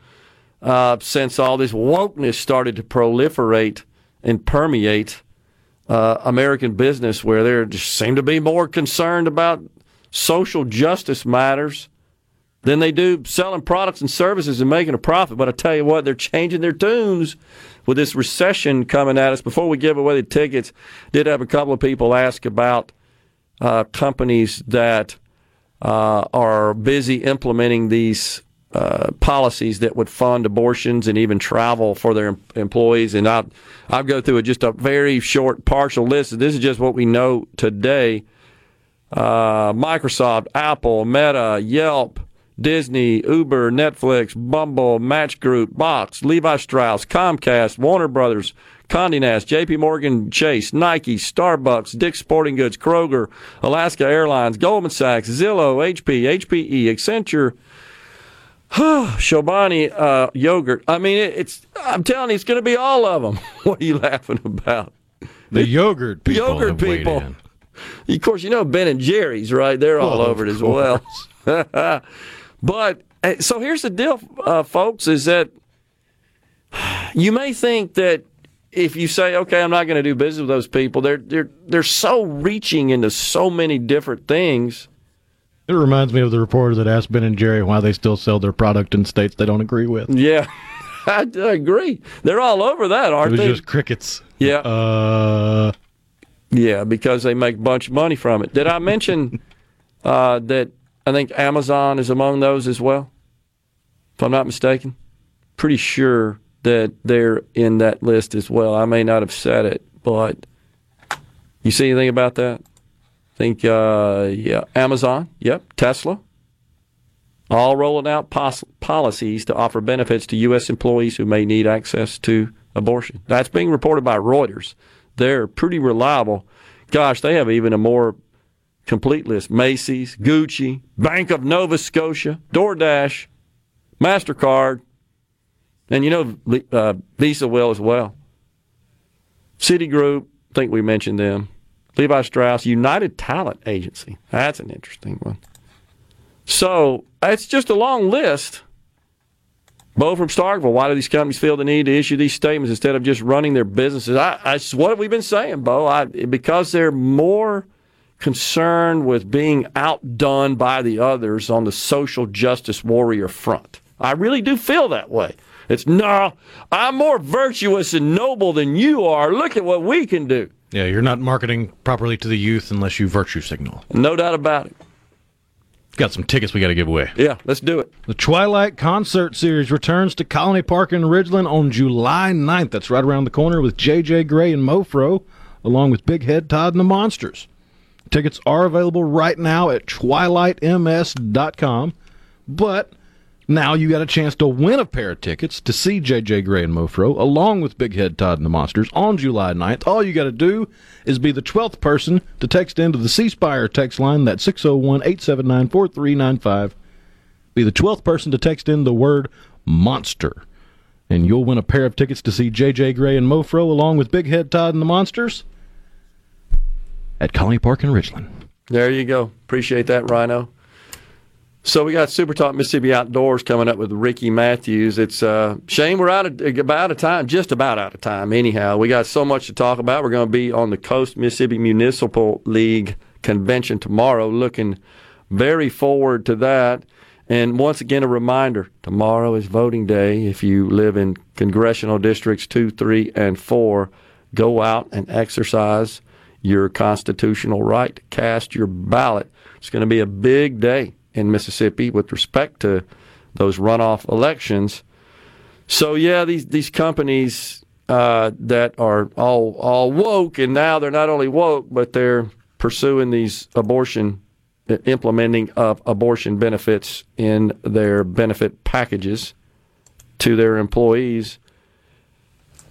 Speaker 1: uh, since all this wokeness started to proliferate and permeate uh, American business, where they just seem to be more concerned about social justice matters than they do selling products and services and making a profit. But I tell you what, they're changing their tunes with this recession coming at us. Before we give away the tickets, did have a couple of people ask about uh, companies that uh, are busy implementing these uh, policies that would fund abortions and even travel for their em- employees. And I'll, I'll go through just a very short, partial list. This is just what we know today. Uh, Microsoft, Apple, Meta, Yelp, Disney, Uber, Netflix, Bumble, Match Group, Box, Levi Strauss, Comcast, Warner Brothers, Condé Nast, JP Morgan Chase, Nike, Starbucks, Dick's Sporting Goods, Kroger, Alaska Airlines, Goldman Sachs, Zillow, HP, HPE, Accenture, *sighs* Chobani uh, yogurt. I mean, it, it's. I'm telling you, it's going to be all of them. *laughs* what are you laughing about?
Speaker 4: The yogurt people.
Speaker 1: Yogurt people. Of course, you know Ben and Jerry's, right? They're all over it as well. *laughs* but uh, so here's the deal, uh, folks: is that you may think that if you say, "Okay, I'm not going to do business with those people," they're they're they're so reaching into so many different things.
Speaker 4: It reminds me of the reporter that asked Ben and Jerry why they still sell their product in states they don't agree with.
Speaker 1: Yeah, *laughs* I, I agree. They're all over that, aren't
Speaker 4: was
Speaker 1: they?
Speaker 4: just crickets.
Speaker 1: Yeah.
Speaker 4: Uh,
Speaker 1: Yeah, because they make a bunch of money from it. Did I mention *laughs* uh, that I think Amazon is among those as well? If I'm not mistaken. Pretty sure that they're in that list as well. I may not have said it, but you see anything about that? think, uh, yeah, Amazon, yep, Tesla, all rolling out pos- policies to offer benefits to U.S. employees who may need access to abortion. That's being reported by Reuters. They're pretty reliable. Gosh, they have even a more complete list Macy's, Gucci, Bank of Nova Scotia, DoorDash, MasterCard, and you know, uh, Visa will as well. Citigroup, I think we mentioned them. Levi Strauss, United Talent Agency. That's an interesting one. So it's just a long list. Bo from Starkville, why do these companies feel the need to issue these statements instead of just running their businesses? I, I, what have we been saying, Bo? I, because they're more concerned with being outdone by the others on the social justice warrior front. I really do feel that way. It's no, I'm more virtuous and noble than you are. Look at what we can do.
Speaker 4: yeah, you're not marketing properly to the youth unless you virtue signal.
Speaker 1: No doubt about it.
Speaker 4: Got some tickets we got to give away.
Speaker 1: Yeah, let's do it.
Speaker 4: The Twilight Concert Series returns to Colony Park in Ridgeland on July 9th. That's right around the corner with J.J. Grey and Mofro, along with Big Head Todd and the Monsters. Tickets are available right now at twilightms.com, but now you got a chance to win a pair of tickets to see J.J. Grey and Mofro, along with Big Head Todd and the Monsters, on July 9th. All you got to do is be the 12th person to text into the C Spire text line, that's 601 879 4395 be the 12th person to text in the word monster. And you'll win a pair of tickets to see JJ Grey and Mofro along with Big Head Todd and the Monsters at Colony Park in Ridgeland.
Speaker 1: There you go. Appreciate that, Rhino. So we got Super Talk Mississippi Outdoors coming up with Ricky Matthews. It's uh, shame we're out of about out of time, just about out of time. Anyhow, we got so much to talk about. We're going to be on the Coast Mississippi Municipal League convention tomorrow. Looking very forward to that. And once again, a reminder: tomorrow is voting day. If you live in congressional districts two, three, and four, go out and exercise your constitutional right to cast your ballot. It's going to be a big day in Mississippi with respect to those runoff elections. So yeah, these these companies uh, that are all all woke, and now they're not only woke, but they're pursuing these abortion implementing of abortion benefits in their benefit packages to their employees.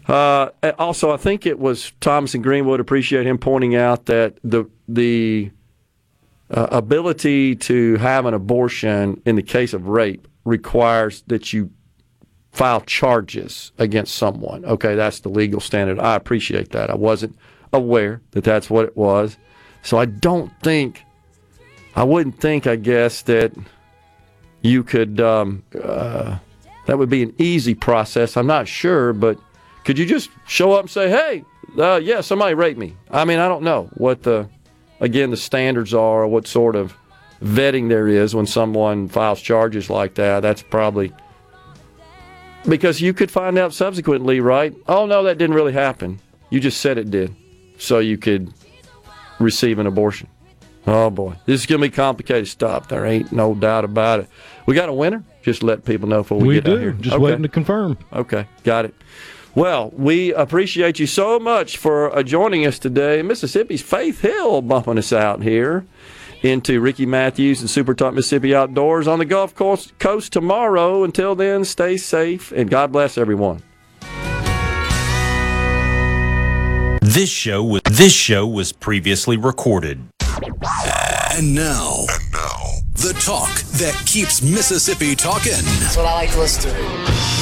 Speaker 1: Uh, also, I think it was Thomas and Greenwood. Appreciate him pointing out that the the uh, ability to have an abortion in the case of rape requires that you file charges against someone. Okay, that's the legal standard. I appreciate that. I wasn't aware that that's what it was. So I don't think, I wouldn't think, I guess, that you could, um, uh, that would be an easy process. I'm not sure, but could you just show up and say, hey, uh, yeah, somebody raped me? I mean, I don't know what the, again, the standards are, what sort of vetting there is when someone files charges like that. That's probably because you could find out subsequently, right? Oh, no, that didn't really happen. You just said it did. So you could receive an abortion. Oh, boy. This is going to be complicated stuff. There ain't no doubt about it. We got a winner? Just let people know before we,
Speaker 4: We
Speaker 1: get
Speaker 4: do.
Speaker 1: out here.
Speaker 4: Just waiting to confirm.
Speaker 1: Okay, got it. Well, we appreciate you so much for uh, joining us today. Mississippi's Faith Hill bumping us out here into Ricky Matthews and Super Talk Mississippi Outdoors on the Gulf Coast, Coast tomorrow. Until then, stay safe and God bless everyone.
Speaker 3: This show was this show was previously recorded.
Speaker 6: And now, and now, the talk that keeps Mississippi talking.
Speaker 8: That's what I like to listen to.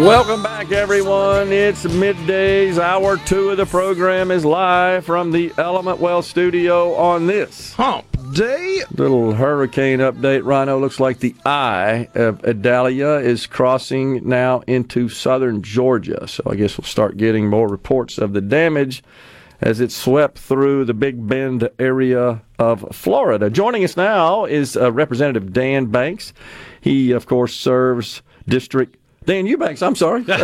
Speaker 1: Welcome back, everyone. It's middays. Hour two of the program is live from the Element Well studio on this
Speaker 4: hump day.
Speaker 1: Little hurricane update. Rhino looks like the eye of Idalia is crossing now into southern Georgia. So I guess we'll start getting more reports of the damage as it swept through the Big Bend area of Florida. Joining us now is uh, Representative Dan Banks. He, of course, serves District. Dan Eubanks, I'm sorry. *laughs*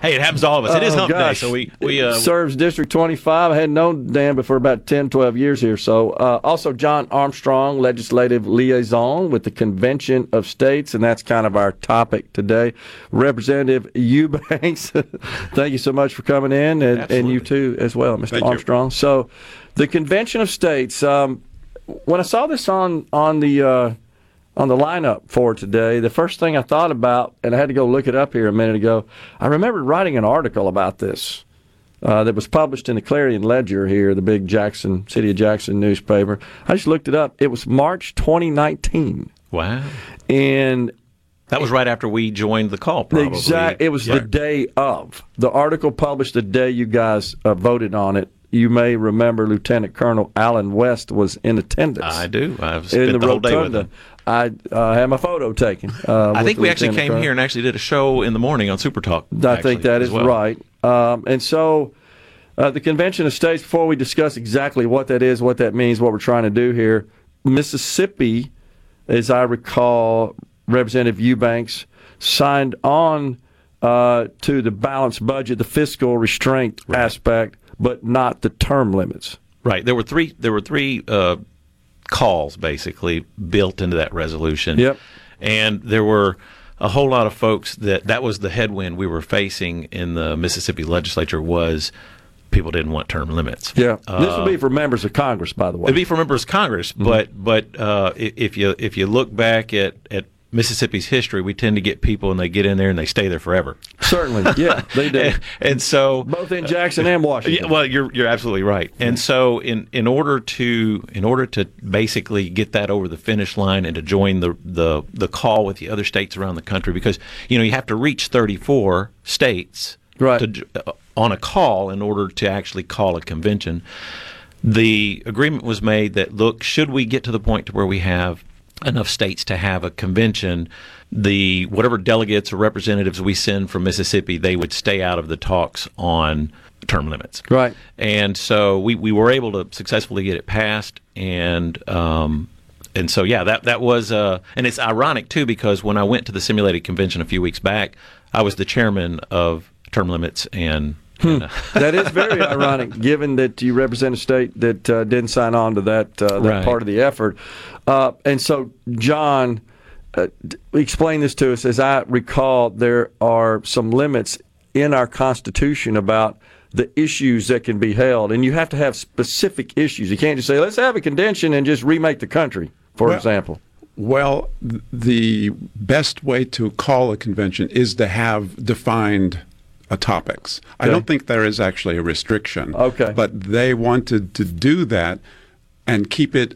Speaker 9: Hey, it happens to all of us. It is
Speaker 1: Oh,
Speaker 9: hump day, so we we uh,
Speaker 1: serves District 25. I hadn't known Dan before about 10, 12 years here. So, uh, also John Armstrong, legislative liaison with the Convention of States, and that's kind of our topic today. Representative Eubanks, *laughs* thank you so much for coming in, and, and you too as well, Mr.
Speaker 10: Thank you.
Speaker 1: Armstrong. So, the Convention of States. Um, when I saw this on on the uh, on the lineup for today, the first thing I thought about, and I had to go look it up here a minute ago, I remembered writing an article about this uh, that was published in the Clarion Ledger here, the big Jackson, City of Jackson newspaper. I just looked it up. It was March 2019.
Speaker 9: wow.
Speaker 1: And
Speaker 9: That was right after we joined the call. Probably.
Speaker 1: Exact. It was
Speaker 9: Yeah.
Speaker 1: the day of the article published the day you guys uh, voted on it. You may remember Lieutenant Colonel Allen West was in attendance.
Speaker 9: I do. I've
Speaker 1: in
Speaker 9: spent
Speaker 1: the,
Speaker 9: the whole day with him.
Speaker 1: I uh, had my photo taken. Uh,
Speaker 9: I think we actually came here and actually did a show in the morning on Super Talk.
Speaker 1: I
Speaker 9: actually,
Speaker 1: think that is
Speaker 9: well.
Speaker 1: right. Um, and so, uh, the Convention of States, before we discuss exactly what that is, what that means, what we're trying to do here, Mississippi, as I recall, Representative Eubanks signed on uh, to the balanced budget, the fiscal restraint aspect, but not the term limits.
Speaker 9: Right. There were three. There were three uh, calls basically built into that resolution.
Speaker 1: Yep.
Speaker 9: And there were a whole lot of folks that that was the headwind we were facing in the Mississippi legislature was people didn't want term limits.
Speaker 1: Yeah, this
Speaker 9: Uh,
Speaker 1: would be for members of Congress, by the way.
Speaker 9: It'd be for members of Congress,
Speaker 1: Mm-hmm.
Speaker 9: but but uh, if you if you look back at, at Mississippi's history, we tend to get people and they get in there and they stay there forever.
Speaker 1: Certainly, yeah, *laughs* they do.
Speaker 9: and, and so
Speaker 1: both in Jackson and Washington.
Speaker 9: Yeah, well, you're you're absolutely right. And so in in order to in order to basically get that over the finish line and to join the the the call with the other states around the country because you know you have to reach 34 states
Speaker 1: right.
Speaker 9: to, uh, on a call in order to actually call a convention. The agreement was made that look, should we get to the point to where we have enough states to have a convention, the whatever delegates or representatives we send from Mississippi, they would stay out of the talks on term limits.
Speaker 1: Right.
Speaker 9: And so we, we were able to successfully get it passed and um, and so yeah, that that was uh, and it's ironic too because when I went to the simulated convention a few weeks back, I was the chairman of term limits and
Speaker 1: Hmm. *laughs* that is very ironic, given that you represent a state that uh, didn't sign on to that uh, that
Speaker 9: Right.
Speaker 1: part of the effort. Uh, and so, John, uh, explain this to us. As I recall, there are some limits in our Constitution about the issues that can be held, and you have to have specific issues. You can't just say, "Let's have a convention and just remake the country," for
Speaker 8: Well-
Speaker 1: example.
Speaker 8: Well, the best way to call a convention is to have defined uh, topics. I don't think there is actually a restriction.
Speaker 1: Okay.
Speaker 8: But they wanted to do that and keep it,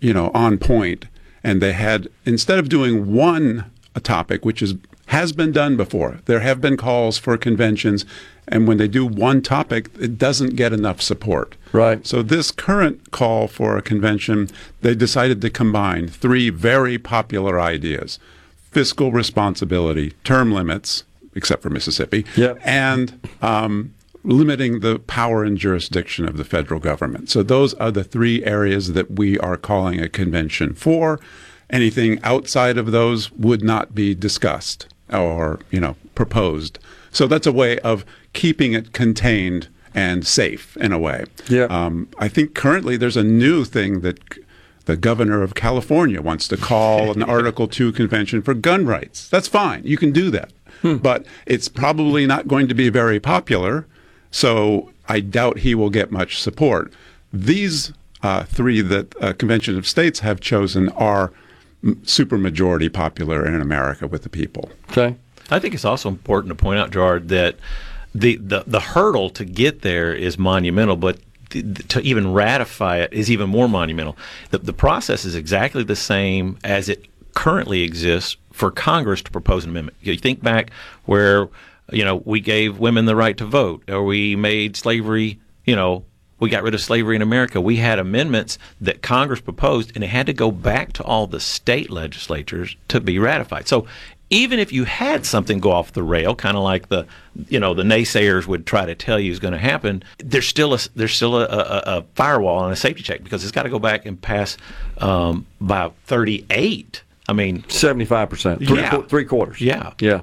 Speaker 8: you know, on point. And they had instead of doing one a topic, which is has been done before. There have been calls for conventions, and when they do one topic, it doesn't get enough support.
Speaker 1: Right.
Speaker 8: So this current call for a convention, they decided to combine three very popular ideas: fiscal responsibility, term limits, except for Mississippi,
Speaker 1: Yep.
Speaker 8: and um, limiting the power and jurisdiction of the federal government. So those are the three areas that we are calling a convention for. Anything outside of those would not be discussed or, you know, proposed. So that's a way of keeping it contained and safe in a way.
Speaker 1: Yeah.
Speaker 8: Um, I think currently there's a new thing that the governor of California wants to call an *laughs* Article 2 convention for gun rights. That's fine. You can do that. But it's probably not going to be very popular. So I doubt he will get much support. These uh, three that uh, Convention of States have chosen are m- supermajority popular in America with the people.
Speaker 1: Okay.
Speaker 9: I think it's also important to point out, Gerard, that the, the, the hurdle to get there is monumental, but th- th- to even ratify it is even more monumental. The, the process is exactly the same as it currently exists for Congress to propose an amendment. You think back where you know we gave women the right to vote, or we made slavery, you know, we got rid of slavery in America. We had amendments that Congress proposed, and it had to go back to all the state legislatures to be ratified. So even if you had something go off the rail, kind of like the you know the naysayers would try to tell you is going to happen, there's still a there's still a, a, a firewall and a safety check because it's got to go back and pass um, by 38. I mean,
Speaker 1: seventy-five percent, three,
Speaker 9: Yeah.
Speaker 1: qu- three quarters.
Speaker 9: Yeah.
Speaker 1: yeah,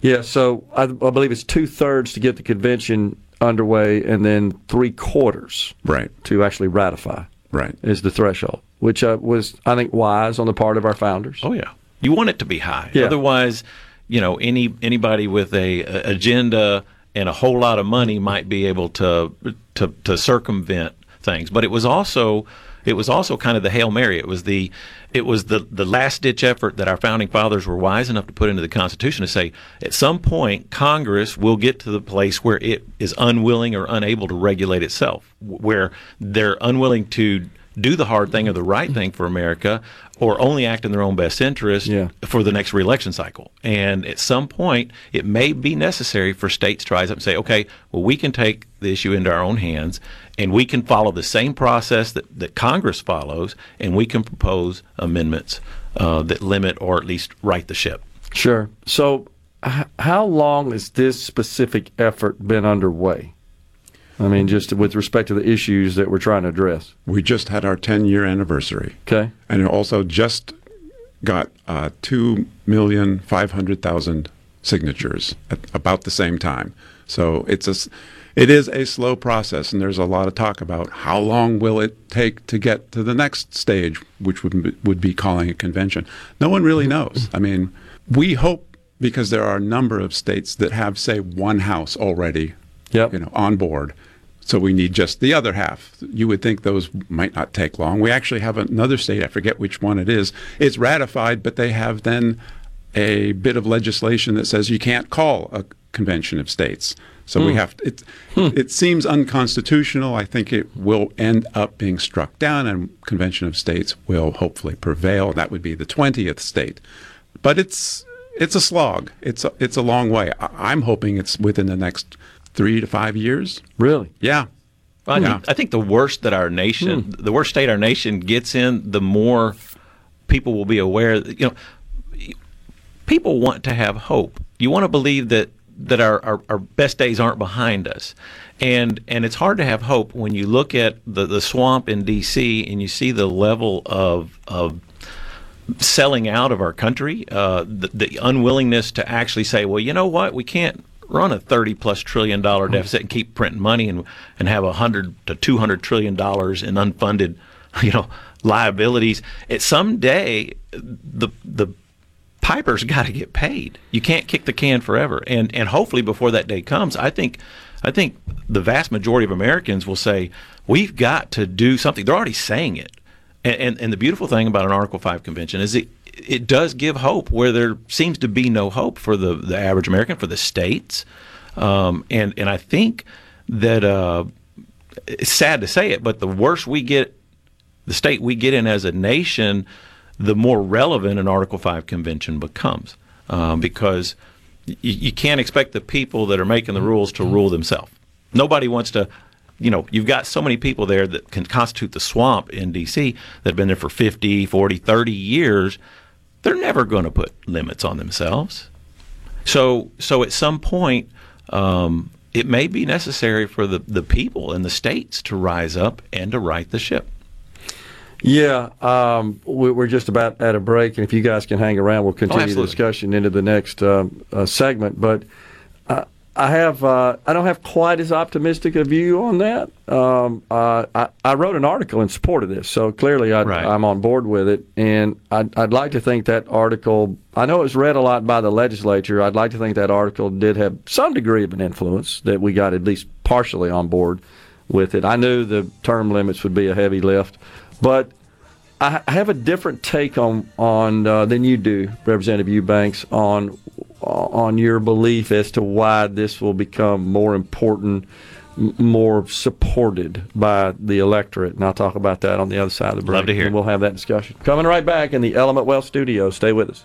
Speaker 1: yeah. So I, I believe it's two thirds to get the convention underway, and then three quarters
Speaker 8: Right.
Speaker 1: to actually ratify.
Speaker 8: Right.
Speaker 1: is the threshold, which uh, was I think wise on the part of our founders.
Speaker 9: Oh yeah, you want it to be high.
Speaker 1: Yeah.
Speaker 9: Otherwise, you know, any anybody with a, a agenda and a whole lot of money might be able to to to circumvent things. But it was also it was also kind of the hail mary. It was the it was the the last ditch effort that our founding fathers were wise enough to put into the Constitution to say at some point Congress will get to the place where it is unwilling or unable to regulate itself, where they're unwilling to do the hard thing or the right thing for America, or only act in their own best interest
Speaker 1: Yeah.
Speaker 9: for the next reelection cycle. And at some point, it may be necessary for states to rise up and say, okay, well, we can take the issue into our own hands, and we can follow the same process that, that Congress follows, and we can propose amendments uh, that limit or at least right the ship.
Speaker 1: Sure. So, h- how long has this specific effort been underway? I mean, just with respect to the issues that we're trying to address.
Speaker 8: We just had our 10 year anniversary.
Speaker 1: Okay.
Speaker 8: And it also just got uh, 2,500,000 signatures at about the same time. So it's a, it is a slow process, and there's a lot of talk about how long will it take to get to the next stage, which would be, would be calling a convention. No one really knows. I mean, we hope because there are a number of states that have, say, one house already,
Speaker 1: Yep.
Speaker 8: you know, on board. So we need just the other half. You would think those might not take long. We actually have another state, I forget which one it is. It's ratified, but they have then a bit of legislation that says you can't call a convention of states. So we
Speaker 1: Hmm.
Speaker 8: have it. It seems unconstitutional. I think it will end up being struck down, and convention of states will hopefully prevail. That would be the twentieth state. But it's it's a slog. It's a, it's a long way. I, I'm hoping it's within the next three to five years.
Speaker 1: Really?
Speaker 8: Yeah.
Speaker 9: I,
Speaker 8: Yeah.
Speaker 9: think, I think the worse that our nation, the worse state our nation gets in, the more people will be aware. That, you know, people want to have hope. You want to believe that that our, our, our best days aren't behind us, and and it's hard to have hope when you look at the, the swamp in D.C. and you see the level of of selling out of our country, uh, the, the unwillingness to actually say, well, you know what, we can't run a 30 plus trillion dollar hmm. deficit and keep printing money and and have a 100 to 200 trillion dollars in unfunded *laughs* you know liabilities it someday the the piper's got to get paid. You can't kick the can forever. And and hopefully before that day comes i think i think the vast majority of americans will say we've got to do something. They're already saying it. And, and, and the beautiful thing about an Article 5 convention is it, it does give hope where there seems to be no hope for the, the average American, for the states. Um, and, and I think that uh, it's sad to say it, but the worse we get, the state we get in as a nation, the more relevant an Article 5 convention becomes. Um, because y- you can't expect the people that are making the rules to rule themselves. Nobody wants to you know, you've got so many people there that can constitute the swamp in D.C. that have been there for 50, 40, 30 years. They're never going to put limits on themselves. So, so at some point, um, it may be necessary for the, the people and the states to rise up and to right the ship.
Speaker 1: Yeah, um, we- we're just about at a break, and if you guys can hang around, we'll continue the discussion into the next um, uh, segment. But uh, I have uh, I don't have quite as optimistic a view on that. Um, uh, I, I wrote an article in support of this, so clearly I, I'm on board with it, and I'd, I'd like to think that article. I know it was read a lot by the legislature. I'd like to think that article did have some degree of an influence that we got at least partially on board with it. I knew the term limits would be a heavy lift, but I I have a different take on on uh, than you do, Representative Eubanks, on Uh, on your belief as to why this will become more important, m- more supported by the electorate. And I'll talk about that on the other side of the break.
Speaker 9: Love to hear
Speaker 1: And we'll have that discussion. Coming right back in the Element Well studio. Stay with us.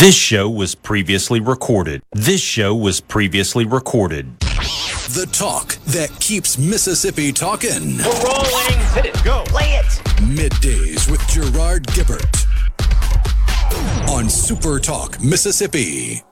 Speaker 3: This show was previously recorded. This show was previously recorded.
Speaker 6: The talk that keeps Mississippi talking.
Speaker 5: We're rolling. Hit it. Go. Play it.
Speaker 6: Middays with Gerard Gibert on Super Talk Mississippi.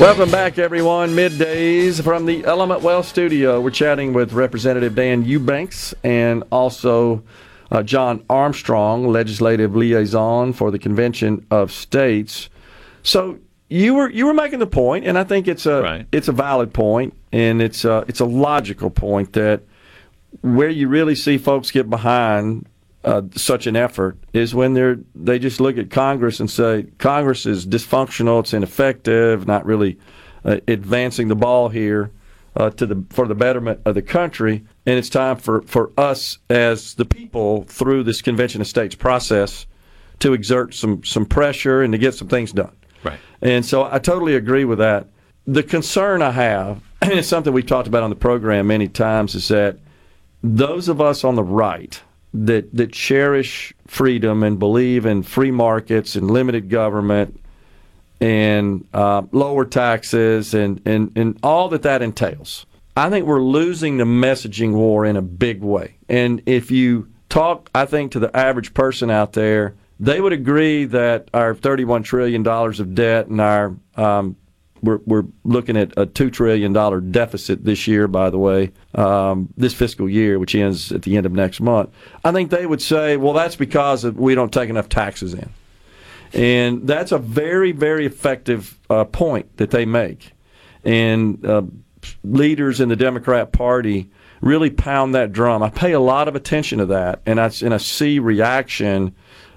Speaker 1: Welcome back, everyone. Middays from the Element Well studio. We're chatting with Representative Dan Eubanks and also uh, John Armstrong, legislative liaison for the Convention of States. So you were you were making the point, and I think it's a it's a valid point, and it's a, it's a logical point that where you really see folks get behind uh, such an effort is when they're they just look at Congress and say Congress is dysfunctional, it's ineffective, not really uh, advancing the ball here uh, to the for the betterment of the country, and it's time for for us as the people through this convention of states process to exert some some pressure and to get some things done.
Speaker 9: Right.
Speaker 1: And so I totally agree with that. The concern I have, *clears throat* and it's something we've talked about on the program many times, is that those of us on the right that that cherish freedom and believe in free markets and limited government and uh, lower taxes and, and, and all that that entails. I think we're losing the messaging war in a big way. And if you talk, I think, to the average person out there, they would agree that our $31 trillion of debt and our um, we're, we're looking at a $2 trillion deficit this year, by the way, um, this fiscal year, which ends at the end of next month. I think they would say, well, that's because we don't take enough taxes in. And that's a very, very effective uh, point that they make. And uh, leaders in the Democrat Party really pound that drum. I pay a lot of attention to that, and I, and I see reaction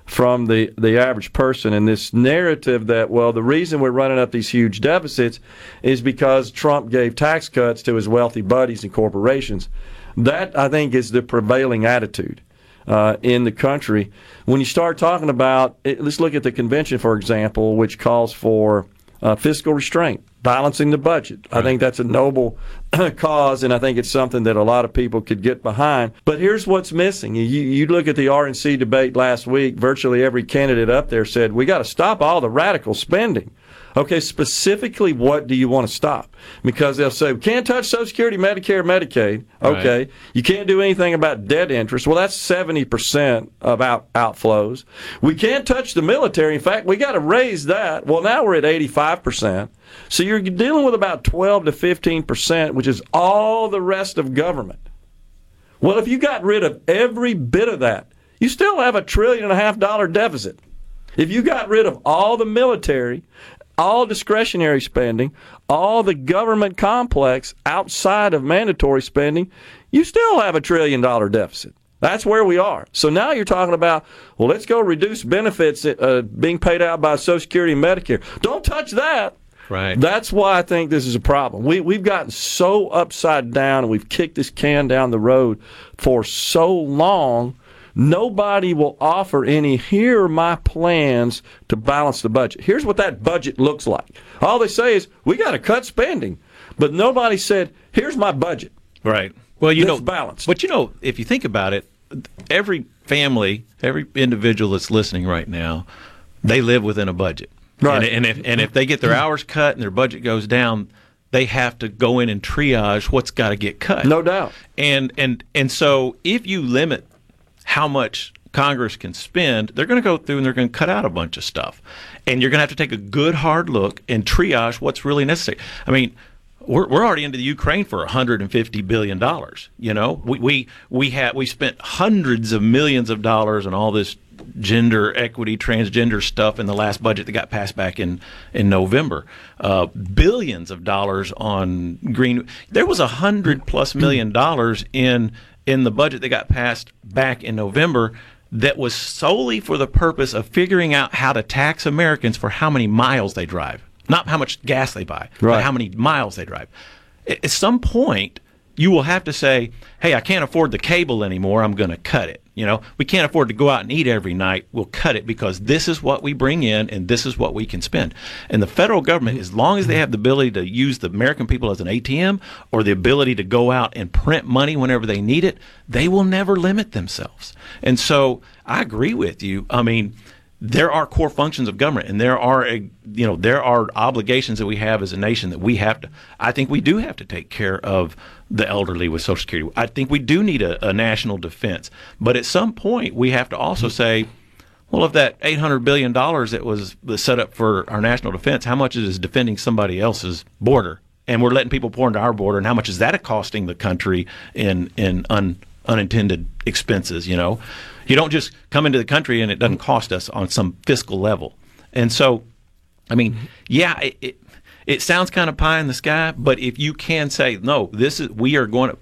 Speaker 1: from the, the average person. And this narrative that, well, the reason we're running up these huge deficits is because Trump gave tax cuts to his wealthy buddies and corporations. That, I think, is the prevailing attitude. Uh, in the country, when you start talking about, it, let's look at the convention, for example, which calls for uh, fiscal restraint, balancing the budget. I think that's a noble *clears throat* cause, and I think it's something that a lot of people could get behind. But here's what's missing: you, you look at the RNC debate last week. Virtually every candidate up there said we got to stop all the radical spending. Okay, specifically, what do you want to stop? Because they'll say, we can't touch Social Security, Medicare, Medicaid. Okay.
Speaker 10: Right.
Speaker 1: You can't do anything about debt interest. Well, that's 70% of out, outflows. We can't touch the military. In fact, we got to raise that. Well, now we're at 85%. So you're dealing with about 12 to 15%, which is all the rest of government. Well, if you got rid of every bit of that, you still have a trillion and a half dollar deficit. If you got rid of all the military, all discretionary spending, all the government complex outside of mandatory spending, you still have a trillion dollar deficit. That's where we are. So now you're talking about, well, let's go reduce benefits uh, being paid out by Social Security and Medicare. Don't touch that.
Speaker 9: Right.
Speaker 1: That's why I think this is a problem. We, we've gotten so upside down and we've kicked this can down the road for so long. Nobody will offer any, here are my plans to balance the budget. Here's what that budget looks like. All they say is, we got to cut spending. But nobody said, here's my budget.
Speaker 9: Right. Well, you know,
Speaker 1: balanced.
Speaker 9: But you know, if you think about it, every family, every individual that's listening right now, they live within a budget.
Speaker 1: Right.
Speaker 9: And, and if and if they get their mm-hmm. hours cut and their budget goes down, they have to go in and triage what's got to get cut.
Speaker 1: No doubt.
Speaker 9: And and and so if you limit how much Congress can spend, they're going to go through and they're going to cut out a bunch of stuff. And you're going to have to take a good hard look and triage what's really necessary. I mean, we're, we're already into the Ukraine for 150 billion dollars. You know, we we we had we spent hundreds of millions of dollars on all this gender equity, transgender stuff in the last budget that got passed back in in November. Uh, billions of dollars on green. There was a hundred plus million dollars in in the budget that got passed back in November that was solely for the purpose of figuring out how to tax Americans for how many miles they drive, not how much gas they buy, but how many miles they drive. At at some point, you will have to say, "Hey, I can't afford the cable anymore. I'm going to cut it." You know, we can't afford to go out and eat every night. We'll cut it because this is what we bring in and this is what we can spend. And the federal government, mm-hmm. as long as they have the ability to use the American people as an ATM or the ability to go out and print money whenever they need it, they will never limit themselves. And so I agree with you. I mean, there are core functions of government and there are you know there are obligations that we have as a nation that we have to i think we do have to take care of the elderly with social security. I think we do need a, a national defense. But at some point we have to also say well if that 800 billion dollars that was was set up for our national defense how much is defending somebody else's border? And we're letting people pour into our border and how much is that costing the country in in un, unintended expenses you know you don't just come into the country and it doesn't cost us on some fiscal level and so i mean yeah it, it, it sounds kind of pie in the sky but if you can say no this is we are going to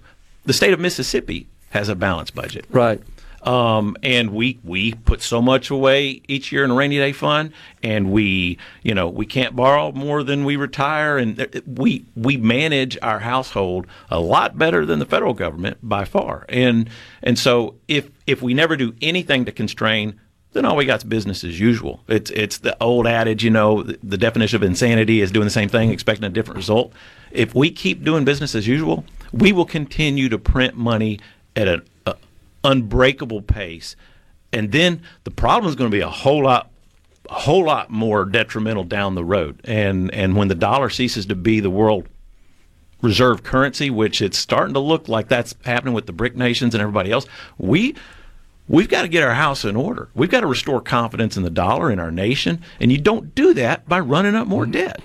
Speaker 9: the state of mississippi has a balanced budget
Speaker 1: Right.
Speaker 9: Um, and we we put so much away each year in a rainy day fund, and we you know we can't borrow more than we retire, and we we manage our household a lot better than the federal government by far, and and so if if we never do anything to constrain. Then all we got is business as usual. It's it's the old adage, you know, the, definition of insanity is doing the same thing, expecting a different result. If we keep doing business as usual, we will continue to print money at an unbreakable pace, and then the problem is going to be a whole lot, a whole lot more detrimental down the road. And and when the dollar ceases to be the world reserve currency, which it's starting to look like that's happening with the BRIC nations and everybody else, we we've got to get our house in order. We've got to restore confidence in the dollar in our nation, and you don't do that by running up more mm-hmm. debt.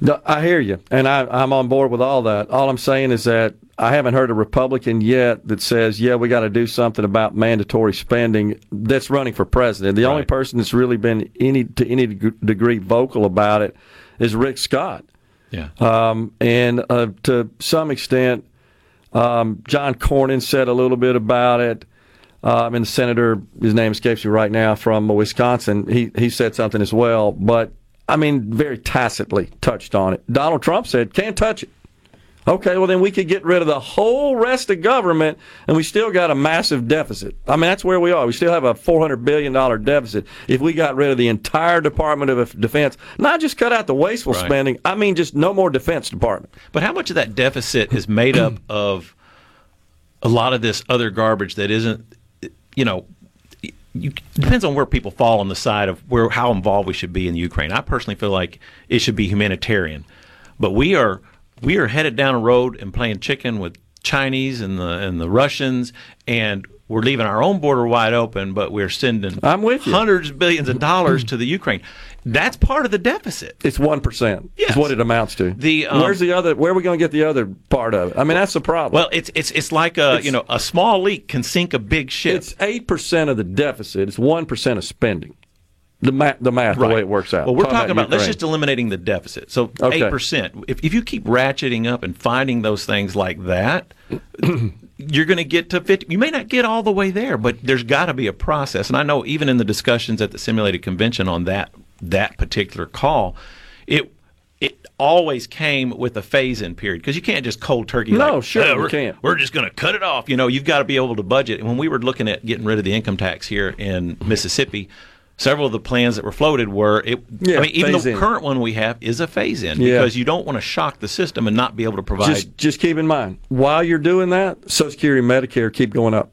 Speaker 1: No, I hear you, and I, I'm on board with all that. All I'm saying is that I haven't heard a Republican yet that says, "Yeah, we got to do something about mandatory spending." That's running for president. The only person that's really been any to any degree vocal about it is Rick Scott.
Speaker 9: Yeah.
Speaker 1: Um, and uh, to some extent, um, John Cornyn said a little bit about it. uh, and the senator, his name escapes me right now, from Wisconsin, he, he said something as well, but I mean, very tacitly touched on it. Donald Trump said, can't touch it. Okay, well, then we could get rid of the whole rest of government and we still got a massive deficit. I mean, that's where we are. We still have a $400 billion deficit if we got rid of the entire Department of Defense. Not just cut out the wasteful
Speaker 9: Right.
Speaker 1: spending, I mean, just no more Defense Department.
Speaker 9: But how much of that deficit is made up of a lot of this other garbage that isn't, you know, you, it depends on where people fall on the side of where how involved we should be in Ukraine. I personally feel like it should be humanitarian, but we are we are headed down a road and playing chicken with Chinese and the and the Russians, and we're leaving our own border wide open, but we're sending
Speaker 1: I'm with you.
Speaker 9: hundreds of billions of dollars *clears throat* to the Ukraine. That's part of the deficit.
Speaker 1: It's one percent.
Speaker 9: Yes.
Speaker 1: Is what it amounts to.
Speaker 9: The, um,
Speaker 1: Where's the other? Where are we going to get the other part of it? I mean, that's the problem.
Speaker 9: Well, it's it's it's like a you know a small leak can sink a big ship.
Speaker 1: It's eight percent of the deficit. It's one percent of spending. The math, the math, the way it works out.
Speaker 9: Well, we're talking about, let's just eliminating the deficit. So
Speaker 1: Okay.
Speaker 9: eight percent. If if you keep ratcheting up and finding those things like that, *clears throat* you're going to get to fifty. You may not get all the way there, but there's got to be a process. And I know even in the discussions at the simulated convention on that that particular call, it. It always came with a phase-in period because you can't just cold turkey.
Speaker 1: No,
Speaker 9: like,
Speaker 1: sure,
Speaker 9: "Oh, we're,
Speaker 1: can't."
Speaker 9: We're just going to cut it off. You know, you've got to be able to budget. And when we were looking at getting rid of the income tax here in Mississippi, several of the plans that were floated were it.
Speaker 1: Yeah,
Speaker 9: I mean, even the
Speaker 1: phase-in.
Speaker 9: current one we have is a phase-in
Speaker 1: Yeah.
Speaker 9: because you don't want to shock the system and not be able to provide.
Speaker 1: Just, just keep in mind while you're doing that, Social Security, and Medicare keep going up.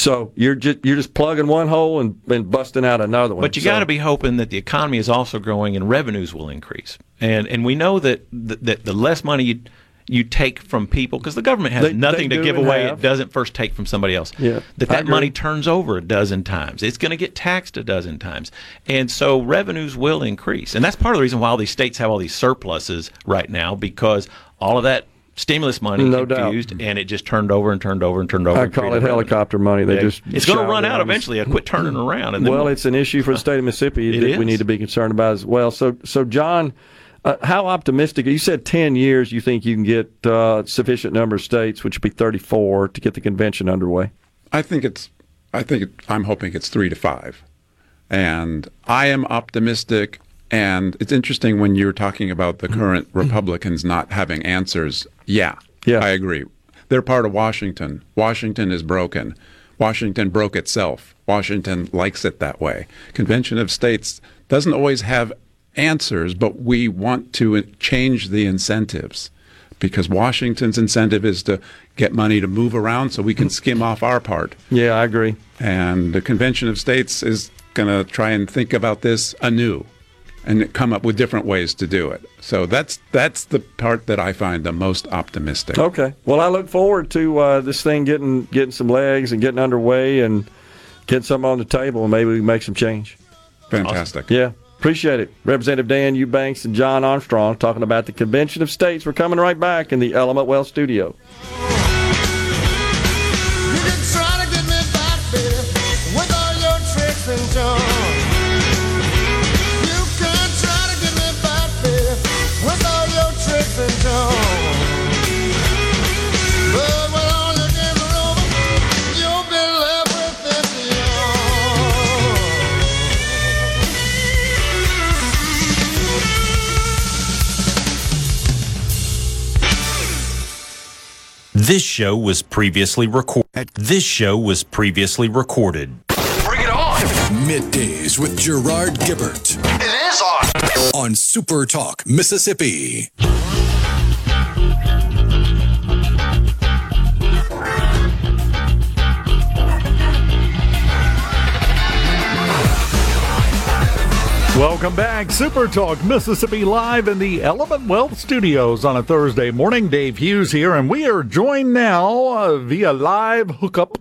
Speaker 1: So you're just you're just plugging one hole and, and busting out another one.
Speaker 9: But you
Speaker 1: So-
Speaker 9: got to be hoping that the economy is also growing and revenues will increase. And and we know that that, that the less money you you take from people because the government has
Speaker 1: They-
Speaker 9: nothing
Speaker 1: they
Speaker 9: to give away.
Speaker 1: have.
Speaker 9: It doesn't first take from somebody else.
Speaker 1: Yeah,
Speaker 9: that that money turns over a dozen times. It's going to get taxed a dozen times, and so revenues will increase. And that's part of the reason why all these states have all these surpluses right now because all of that stimulus money
Speaker 1: No doubt.
Speaker 9: and it just turned over and turned over and turned over.
Speaker 1: I call it
Speaker 9: created revenue.
Speaker 1: helicopter money. They
Speaker 9: Yeah.
Speaker 1: just
Speaker 9: it's going to run out eventually. I quit turning *clears throat* around. And then
Speaker 1: well, it's an issue for the state of Mississippi *laughs*
Speaker 9: It
Speaker 1: that we need to be concerned about as well. So, so John, uh, how optimistic? You said ten years. You think you can get uh, sufficient number of states, which would be thirty-four, to get the convention underway?
Speaker 8: I think it's. I think it, I'm hoping it's three to five, and I am optimistic. And it's interesting when you're talking about the current mm-hmm. Republicans not having answers. Yeah,
Speaker 1: Yeah.
Speaker 8: I agree. They're part of Washington. Washington is broken. Washington broke itself. Washington likes it that way. Convention of States doesn't always have answers, but we want to change the incentives because Washington's incentive is to get money to move around so we can mm-hmm. skim off our part.
Speaker 1: Yeah, I agree.
Speaker 8: And the Convention of States is going to try and think about this anew and come up with different ways to do it. So that's that's the part that I find the most optimistic.
Speaker 1: Okay. Well, I look forward to uh, this thing getting getting some legs and getting underway and getting something on the table, and maybe we make some change.
Speaker 8: Fantastic.
Speaker 1: Yeah. Appreciate it. Representative Dan Eubanks and John Armstrong talking about the Convention of States. We're coming right back in the Element Wealth studio.
Speaker 3: This show was previously recorded. This show was previously recorded.
Speaker 6: Bring it on! Middays with Gerard Gibert. It is on! On Super Talk, Mississippi.
Speaker 10: Welcome back. Super Talk Mississippi live in the Element Wealth Studios on a Thursday morning. Dave Hughes here, and we are joined now uh, via live hookup